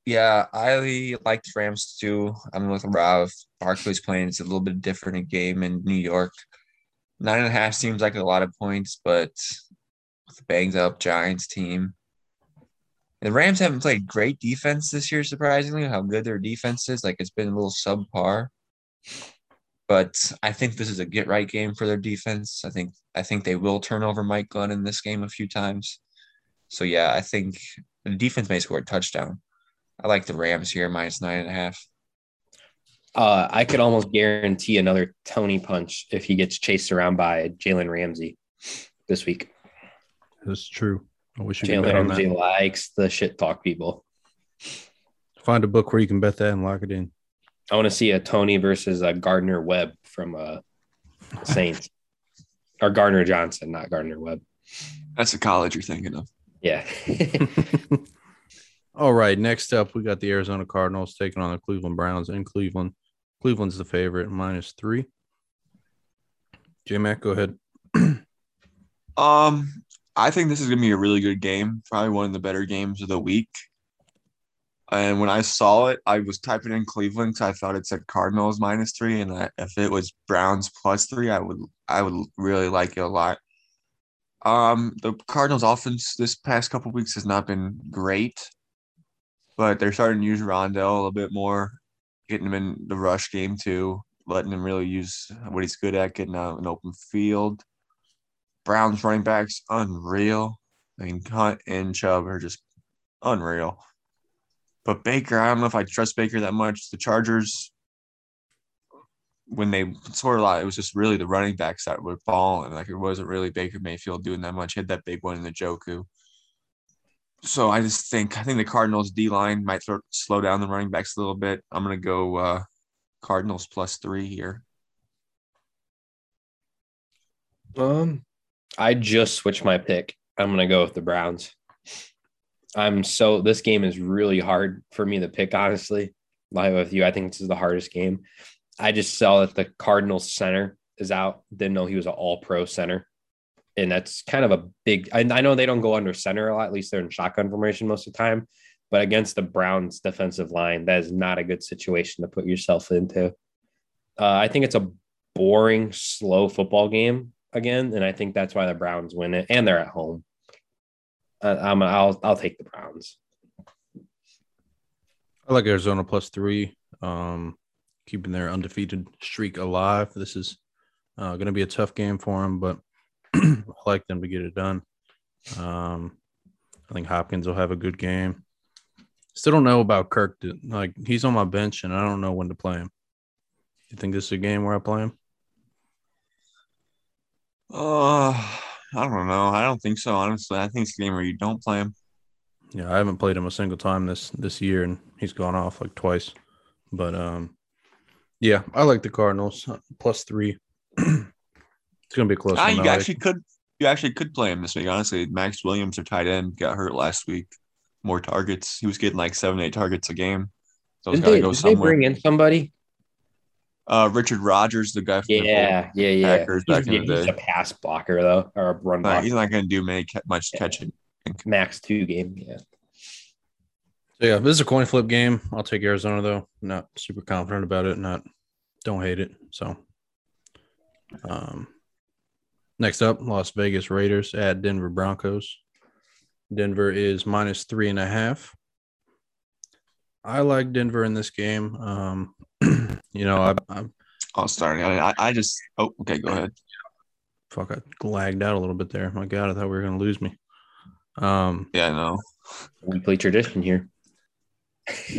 Yeah, I like the Rams too. I'm with Rob. Barkley's playing. It's a little bit different game in New York. Nine and a half seems like a lot of points, but the banged up Giants team. The Rams haven't played great defense this year, surprisingly, how good their defense is. Like it's been a little subpar. But I think this is a get right game for their defense. I think I think they will turn over Mike Glennon this game a few times. So yeah, I think the defense may score a touchdown. I like the Rams here, minus nine and a half. Uh, I could almost guarantee another Toney punch if he gets chased around by Jalen Ramsey this week. That's true. I wish you Jalen Ramsey that. likes the shit talk people. Find a book where you can bet that and lock it in. I want to see a Toney versus a Gardner Webb from uh, Saints or Gardner Johnson, not Gardner Webb. That's the college you're thinking of. Yeah. All right, next up we got the Arizona Cardinals taking on the Cleveland Browns in Cleveland. Cleveland's the favorite, minus three. J Mac, go ahead. Um, I think this is gonna be a really good game. Probably one of the better games of the week. And when I saw it, I was typing in Cleveland because I thought it said Cardinals minus three, and that if it was Browns plus three, I would I would really like it a lot. Um, the Cardinals offense this past couple weeks has not been great, but they're starting to use Rondo a little bit more, getting him in the rush game too, letting him really use what he's good at, getting out an open field. Browns running backs, unreal. I mean, Hunt and Chubb are just unreal. But Baker, I don't know if I trust Baker that much. The Chargers, when they scored a lot, it was just really the running backs that were balling. Like it wasn't really Baker Mayfield doing that much. Had that big one in the Njoku. So I just think I think the Cardinals D line might throw, slow down the running backs a little bit. I'm gonna go uh, Cardinals plus three here. Um, I just switched my pick. I'm gonna go with the Browns. I'm so this game is really hard for me to pick, honestly. Live with you, I think this is the hardest game. I just saw that the Cardinals center is out. Didn't know he was an all pro center. And that's kind of a big, I, I know they don't go under center a lot, at least they're in shotgun formation most of the time. But against the Browns defensive line, that is not a good situation to put yourself into. Uh, I think it's a boring, slow football game again. And I think that's why the Browns win it. And they're at home. Uh, I'm, I'll, I'll take the Browns. I like Arizona plus three. Um, keeping their undefeated streak alive. This is uh, going to be a tough game for them, but like them to get it done. Um, I think Hopkins will have a good game. Still don't know about Kirk. Like he's on my bench, and I don't know when to play him. You think this is a game where I play him? Uh, I don't know. I don't think so. Honestly, I think it's a game where you don't play him. Yeah, I haven't played him a single time this this year, and he's gone off like twice. But um, yeah, I like the Cardinals plus three. it's gonna be close. Ah, you actually could you actually could play him this week. Honestly, Maxx Williams, their tight end, got hurt last week. More targets. He was getting like seven, eight targets a game. So did they, go did they bring in somebody? Uh, Richard Rodgers, the guy. From yeah, the yeah, yeah. Packers he's, back in the day. a pass blocker though, or a run blocker. He's not going to do many much yeah. catching. Max two game, yeah. So yeah, this is a coin flip game. I'll take Arizona though. Not super confident about it. Not don't hate it. So um next up, Las Vegas Raiders at Denver Broncos. Denver is minus three and a half. I like Denver in this game. Um, you know, I, I'm. Oh, sorry. I, I just. Oh, okay. Go ahead. Fuck, I lagged out a little bit there. My God, I thought we were gonna lose me. Um. Yeah, I know. We play tradition here.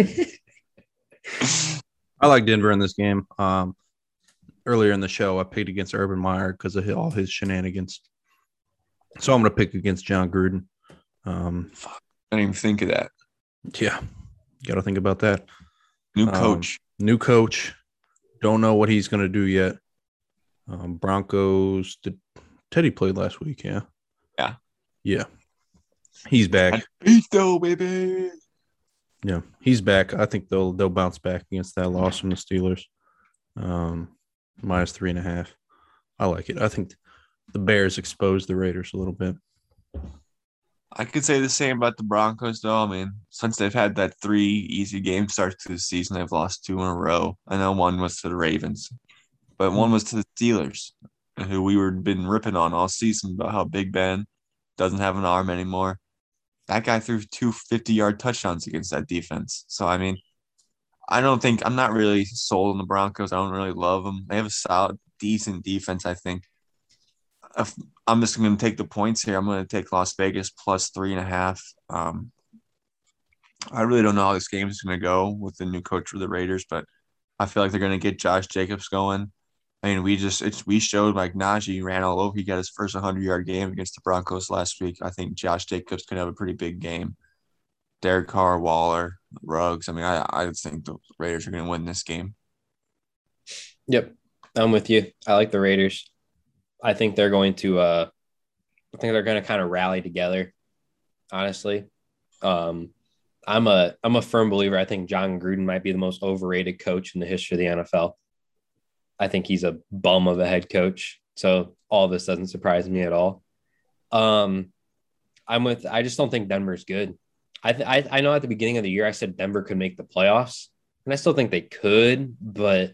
I like Denver in this game. Um, earlier in the show, I picked against Urban Meyer because of all his shenanigans. So I'm going to pick against Jon Gruden. Um, I didn't even think of that. Yeah, got to think about that. New um, coach. Um, new coach. Don't know what he's going to do yet. Um, Broncos. Did Teddy played last week? Yeah. Yeah. Yeah. He's back. Though, baby. Yeah, he's back. I think they'll they'll bounce back against that loss from the Steelers. Um, minus three and a half. I like it. I think the Bears exposed the Raiders a little bit. I could say the same about the Broncos, though. I mean, since they've had that three easy game starts to the season, they've lost two in a row. I know one was to the Ravens, but one was to the Steelers, who we were been ripping on all season about how Big Ben doesn't have an arm anymore that guy threw two 50 yard touchdowns against that defense. So, I mean, I don't think I'm not really sold on the Broncos. I don't really love them. They have a solid, decent defense, I think. If, I'm just going to take the points here. I'm going to take Las Vegas plus three and a half. Um, I really don't know how this game is going to go with the new coach for the Raiders, but I feel like they're going to get Josh Jacobs going. I mean, we just it's we showed like Najee ran all over. He got his first 100 yard game against the Broncos last week. I think Josh Jacobs could have a pretty big game. Derek Carr, Waller, Ruggs. I mean, I I think the Raiders are going to win this game. Yep, I'm with you. I like the Raiders. I think they're going to. uh I think they're going to kind of rally together. Honestly, um, I'm a I'm a firm believer. I think Jon Gruden might be the most overrated coach in the history of the NFL. I think he's a bum of a head coach. So all this doesn't surprise me at all. Um, I'm with. I just don't think Denver's good. I, th- I I know at the beginning of the year I said Denver could make the playoffs, and I still think they could, but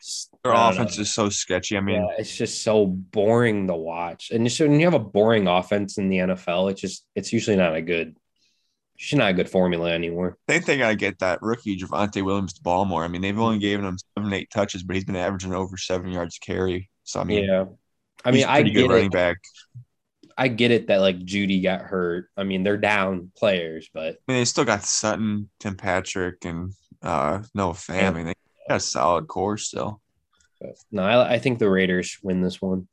just, their offense know. is so sketchy. I mean, yeah, it's just so boring to watch. And so when you have a boring offense in the NFL, it's just it's usually not a good she's not a good formula anymore. They think I get that rookie Javonte Williams to ball more. I mean, they've only given him seven, eight touches, but he's been averaging over seven yards carry. So I mean, yeah, I mean, I get running it. back. I get it that like Jeudy got hurt. I mean, they're down players, but I mean, they still got Sutton, Tim Patrick, and uh Noah Fant. I mean, they got a solid core still. No, I, I think the Raiders win this one.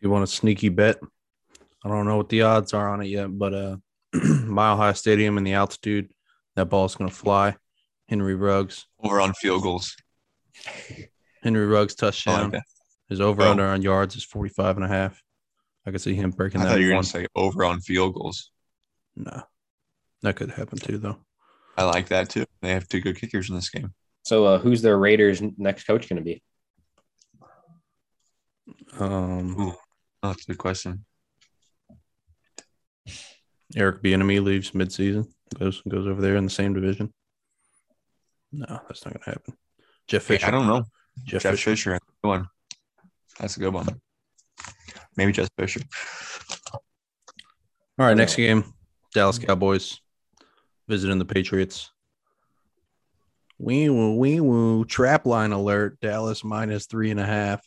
You want a sneaky bet? I don't know what the odds are on it yet, but uh, Mile High Stadium and the altitude, that ball's going to fly. Henry Ruggs, Over on field goals. Henry Ruggs I like touchdown. His over Oh. under on yards is 45 and a half. I could see him breaking I that thought you were one. going to say over on field goals. No, that could happen too, though. I like that too. They have two good kickers in this game. So uh, who's their Raiders next coach going to be? Um, Ooh. Oh, that's a good question. Eric Bieniemy leaves midseason, goes goes over there in the same division. No, that's not going to happen. Jeff Hey, Fisher. I don't know. Jeff, Jeff Fisher. Fisher. good one. That's a good one. Maybe Jeff Fisher. All right, next game, Dallas Cowboys visiting the Patriots. Wee woo, wee woo. Trap line alert. Dallas minus three and a half.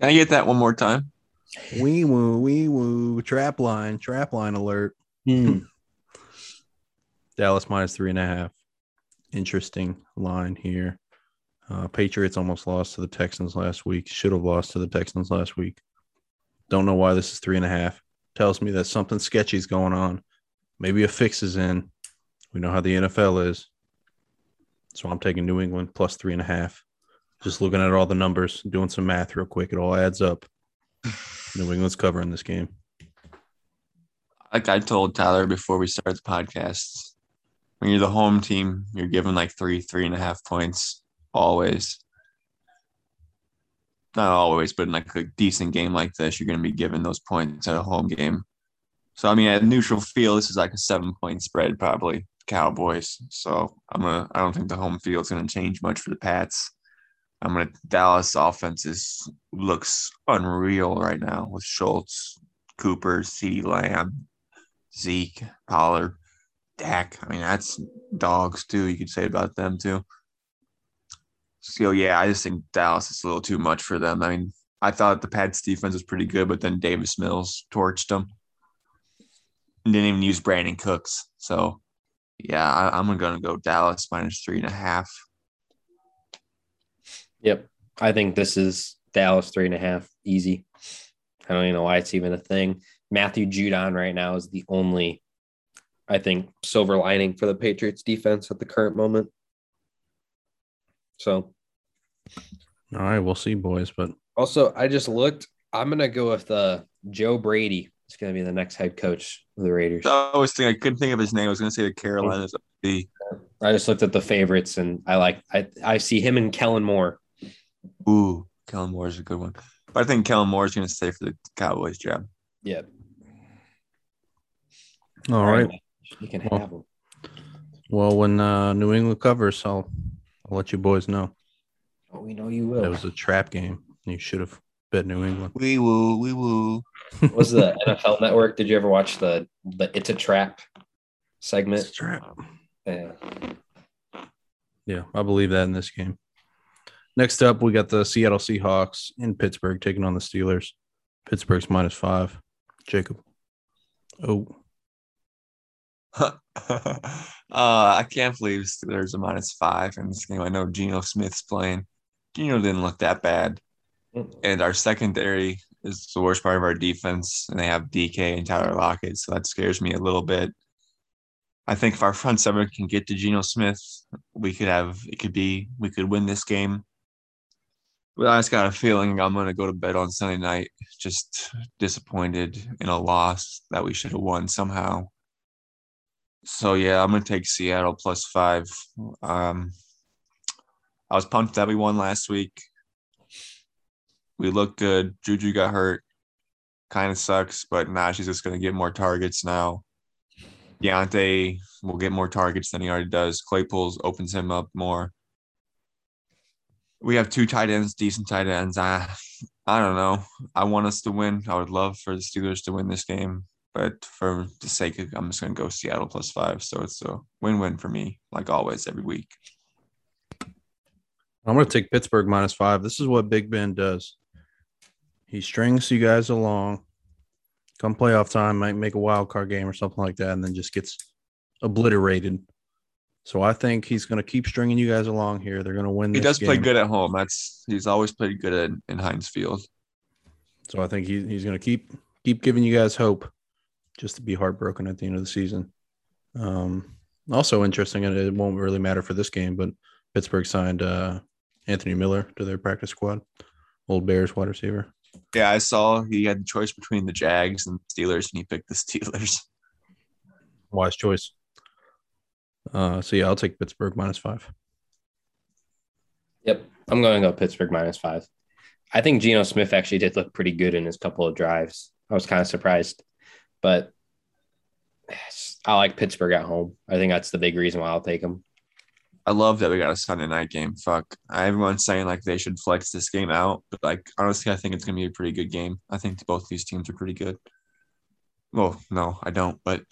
Can I get that one more time? Wee woo, wee woo. Trap line, trap line alert. Dallas minus three and a half. Interesting line here. Uh, Patriots almost lost to the Texans last week. Should have lost to the Texans last week. Don't know why this is three and a half. Tells me that something sketchy is going on. Maybe a fix is in. We know how the NFL is. So I'm taking New England plus three and a half. Just looking at all the numbers, doing some math real quick. It all adds up. New England's covering this game. Like I told Tyler before we started the podcast, when you're the home team, you're given like three, three and a half points always. Not always, but in like a decent game like this, you're going to be given those points at a home game. So I mean, at neutral field, this is like a seven point spread, probably Cowboys. So I'm gonna. I don't think the home field's going to change much for the Pats. I'm gonna. Dallas offense is looks unreal right now with Schultz, Cooper, CeeDee Lamb, Zeke, Pollard, Dak. I mean, that's dogs too. You could say about them too. So yeah, I just think Dallas is a little too much for them. I mean, I thought the Pats defense was pretty good, but then Davis Mills torched them. And didn't even use Brandin Cooks. So yeah, I, I'm gonna go Dallas minus three and a half. Yep. I think this is Dallas three and a half. Easy. I don't even know why it's even a thing. Matthew Judon right now is the only, I think, silver lining for the Patriots defense at the current moment. So All right, we'll see, boys. But also I just looked. I'm gonna go with uh, Joe Brady. It's gonna be the next head coach of the Raiders. I always think I couldn't think of his name. I was gonna say the Carolinas. The I just looked at the favorites and I like I, I see him and Kellen Moore. ooh, Kellen Moore is a good one. But I think Kellen Moore is gonna stay for the Cowboys job. Yeah. all right. You can Well, have him. Well, when uh, New England covers, I'll I'll let you boys know. Oh, we know you will. It was a trap game. You should have bet New England. Wee woo, wee woo. What was the NFL Network? Did you ever watch the the It's a Trap segment? It's a trap. Yeah. Yeah, I believe that in this game. Next up, we got the Seattle Seahawks in Pittsburgh taking on the Steelers. Pittsburgh's minus five. Jacob. Oh, uh, I can't believe Steelers are minus five in this game. I know Geno Smith's playing. Geno didn't look that bad. And our secondary is the worst part of our defense, and they have DK and Tyler Lockett, so that scares me a little bit. I think if our front seven can get to Geno Smith, we could have it could be we could win this game. But I just got a feeling I'm gonna go to bed on Sunday night, just disappointed in a loss that we should have won somehow. So yeah, I'm gonna take Seattle plus five. Um, I was pumped that we won last week. We looked good. Juju got hurt. Kind of sucks, but nah, she's just gonna get more targets now. Diontae will get more targets than he already does. Claypool opens him up more. We have two tight ends, decent tight ends. I, I don't know. I want us to win. I would love for the Steelers to win this game, but for the sake of, I'm just gonna go Seattle plus five. So it's a win-win for me, like always, every week. I'm going to take Pittsburgh minus five. This is what Big Ben does. He strings you guys along. Come playoff time, might make a wild card game or something like that, and then just gets obliterated So I think he's going to keep stringing you guys along here. They're going to win. He does play good at home. That's he's always played good at, in Heinz Field. So I think he, he's going to keep keep giving you guys hope, just to be heartbroken at the end of the season. Um, also interesting, and it won't really matter for this game, but Pittsburgh signed uh, Anthony Miller to their practice squad, old Bears wide receiver. Yeah, I saw he had the choice between the Jags and Steelers, and he picked the Steelers. Wise choice. Uh, so yeah, I'll take Pittsburgh minus five. Yep. I'm going to go Pittsburgh minus five. I think Geno Smith actually did look pretty good in his couple of drives. I was kind of surprised, but I like Pittsburgh at home. I think that's the big reason why I'll take them. I love that we got a Sunday night game. Fuck, everyone's saying like they should flex this game out, but like honestly, I think it's gonna be a pretty good game. I think both these teams are pretty good. Well, no, I don't, but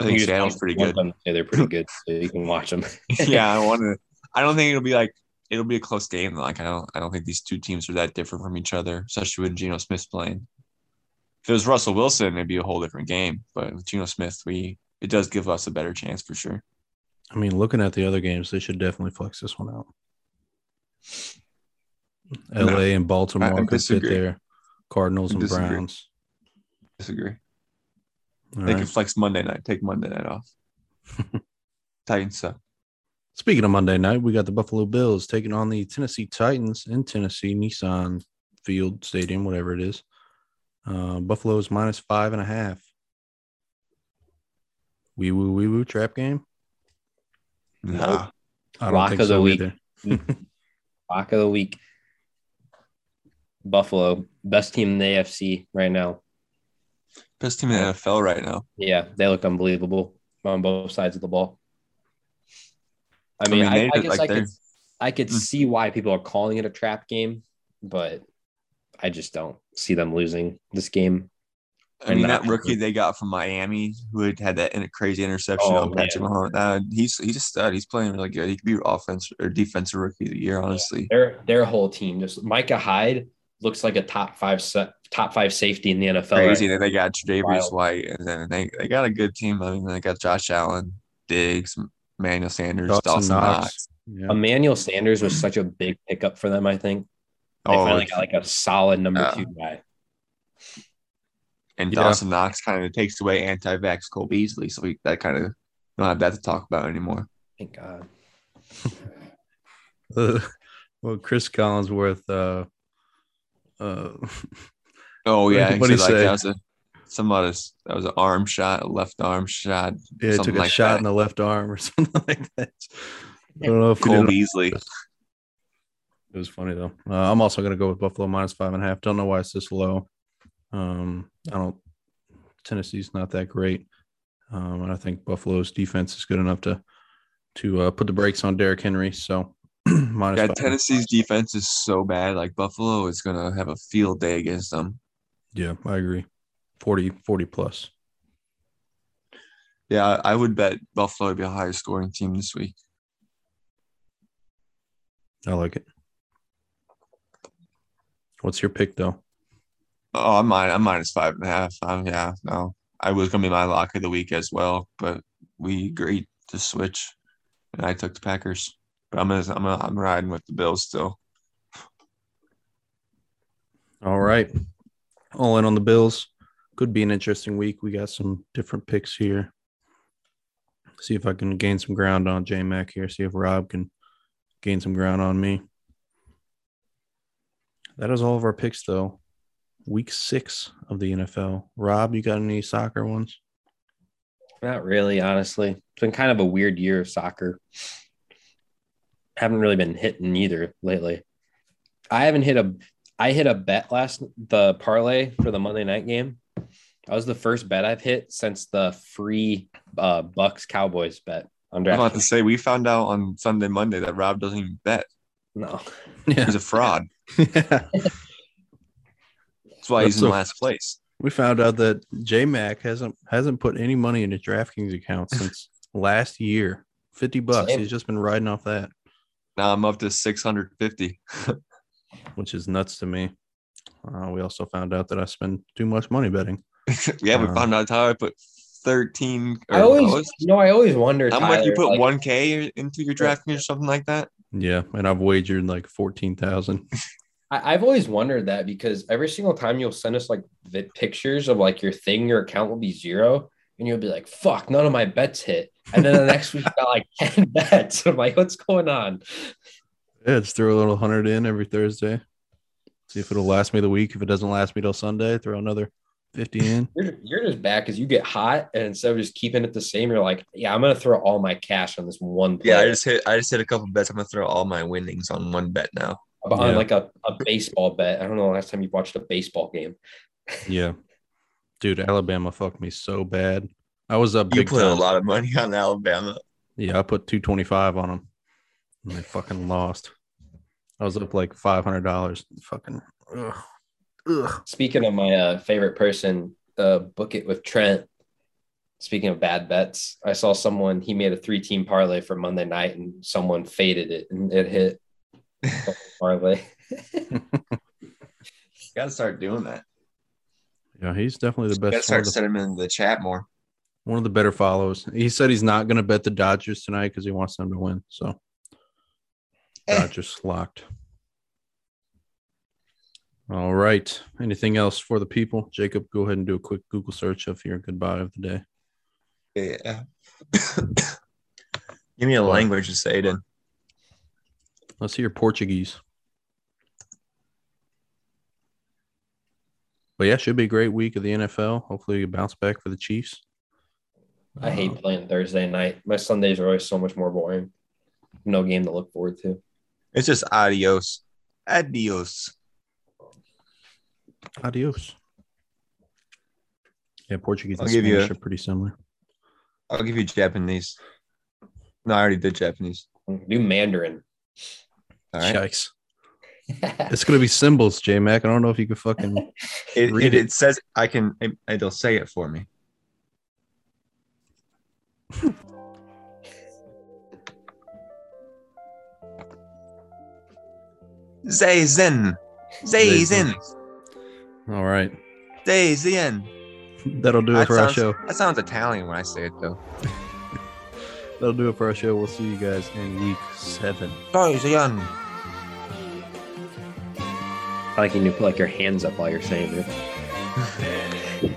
I think Seattle's pretty good. say they're pretty good, so you can watch them. yeah, I want to. I don't think it'll be like it'll be a close game. Like I don't. I don't think these two teams are that different from each other, especially with Geno Smith playing. If it was Russell Wilson, it'd be a whole different game. But with Geno Smith, we it does give us a better chance for sure. I mean, looking at the other games, they should definitely flex this one out. No, LA and Baltimore I could fit disagree. there. Cardinals I and disagree. Browns. Disagree. All they right. can flex Monday night. Take Monday night off. Titans suck. Speaking of Monday night, we got the Buffalo Bills taking on the Tennessee Titans in Tennessee, Nissan Field Stadium, whatever it is. Uh, Buffalo is minus five and a half. Wee woo wee woo trap game. Nah. I don't Lock think of the so week. either. Lock of the week. Buffalo, best team in the AFC right now. Best team in the NFL right now. Yeah, they look unbelievable on both sides of the ball. I I mean, mean, I, I guess like I could, I could Mm. see why people are calling it a trap game, but I just don't see them losing this game. I mean, that not- rookie they got from Miami who had had that in- crazy interception Oh, on Patrick Mahomes. Uh, he's he's a stud. He's playing really good. He could be offense or defensive rookie of the year, honestly. Their their whole team just Micah Hyde looks like a top five set, top five safety in the NFL. Crazy right that they got Tre'Davious White, and then they, they got a good team. I mean, they got Josh Allen, Diggs, Manuel Sanders, Dawson Dawson, Knox. Knox. Yeah. Emmanuel Sanders was such a big pickup for them. I think they Oh, finally got like a solid number Yeah. two guy. and Yeah. Dawson Knox kind of takes away anti-vax Cole Beasley, so we that kind of don't have that to talk about anymore. Thank God. Uh, well, Cris Collinsworth. Uh, uh, Oh yeah, did- he what'd said, he like say? that was a somebody's that was an arm shot, a left arm shot. yeah, he took a like shot that. in the left arm or something like that. I don't know if he Cole did. Beasley. It was funny though. Uh, I'm also going to go with Buffalo minus five and a half. Don't know why it's this low. Um, I don't. Tennessee's not that great, um, and I think Buffalo's defense is good enough to to uh, put the brakes on Derrick Henry. So minus Yeah. Tennessee's defense is so bad. Like Buffalo is gonna have a field day against them. Yeah, I agree. 40, 40 plus. Yeah, I I would bet Buffalo would be a higher scoring team this week. I like it. What's your pick though? Oh, I'm mine. I'm minus five and a half. Um, yeah, no, I was gonna be my lock of the week as well, but we agreed to switch, and I took the Packers. But I'm gonna, I'm gonna, I'm riding with the Bills still. All right. All in on the Bills. Could be an interesting week. We got some different picks here. See if I can gain some ground on J Mac here. See if Rob can gain some ground on me. That is all of our picks, though. Week six of the NFL. Rob, you got any soccer ones? Not really, honestly. It's been kind of a weird year of soccer. Haven't really been hitting either lately. I haven't hit a I hit a bet last the parlay for the Monday night game. That was the first bet I've hit since the free uh Bucks Cowboys bet I'm about to say we found out on Sunday, Monday that Rob doesn't even bet. No. Yeah. He's a fraud. yeah. That's why he's That's in so- last place. We found out that J Mac hasn't hasn't put any money in his DraftKings account since last year. 50 bucks. Same. He's just been riding off that. Now I'm up to 650. which is nuts to me. Uh, we also found out that I spend too much money betting. Yeah, we haven't Uh, found out how I put thirteen. I always, you know, I always wonder. How much you Tyler, put like, one K into your DraftKings or something like that? Yeah, and I've wagered like fourteen thousand. I've always wondered that because every single time you'll send us like the pictures of like your thing, your account will be zero, and you'll be like, "Fuck, none of my bets hit." And then the next week, got like ten bets. I'm like, "What's going on?" Yeah, just throw a little hundred in every Thursday. See if it'll last me the week. If it doesn't last me till Sunday, throw another fifty in. You're, you're just bad because you get hot, and instead of just keeping it the same, you're like, "Yeah, I'm gonna throw all my cash on this one play." Yeah, I just hit. I just hit a couple bets. I'm gonna throw all my winnings on one bet now. on Yeah. like a, a baseball bet. I don't know the last time you watched a baseball game. Yeah, dude, Alabama fucked me so bad. I was up You put time. a lot of money on Alabama. Yeah, I put two twenty five on them, and they fucking lost. I was up like five hundred dollars. Fucking. Ugh. Ugh. Speaking of my uh, favorite person, uh, book it with Trent. Speaking of bad bets, I saw someone he made a three team parlay for Monday night, and someone faded it, and it hit parlay. Got to start doing that. Yeah, he's definitely the best. Got to best. One of start the, sending them in the chat more. one of the better follows. He said he's not going to bet the Dodgers tonight because he wants them to win. So Eh. Dodgers locked. All right. Anything else for the people? Jacob, go ahead and do a quick Google search of your goodbye of the day. Yeah. Give me a language to say it in. Let's hear Portuguese. But yeah, should be a great week of the NFL. Hopefully, you bounce back for the Chiefs. I hate Uh, playing Thursday night. My Sundays are always so much more boring. No game to look forward to. It's just adios. Adios. Adios. Yeah, Portuguese and I'll give you Spanish a- are pretty similar. I'll give you Japanese. No, I already did Japanese. Do Mandarin. All right. Yikes. It's gonna be symbols, J Mac. I don't know if you could fucking It, Read it, it. it says I can. It, it'll say it for me. Zayzen. Zayzen. All right. Zayzen. That'll do it That for our show. that sounds Italian when I say it though. That'll do it for our show. We'll see you guys in week seven. Zayzen. I like you need to put like your hands up while you're saying it.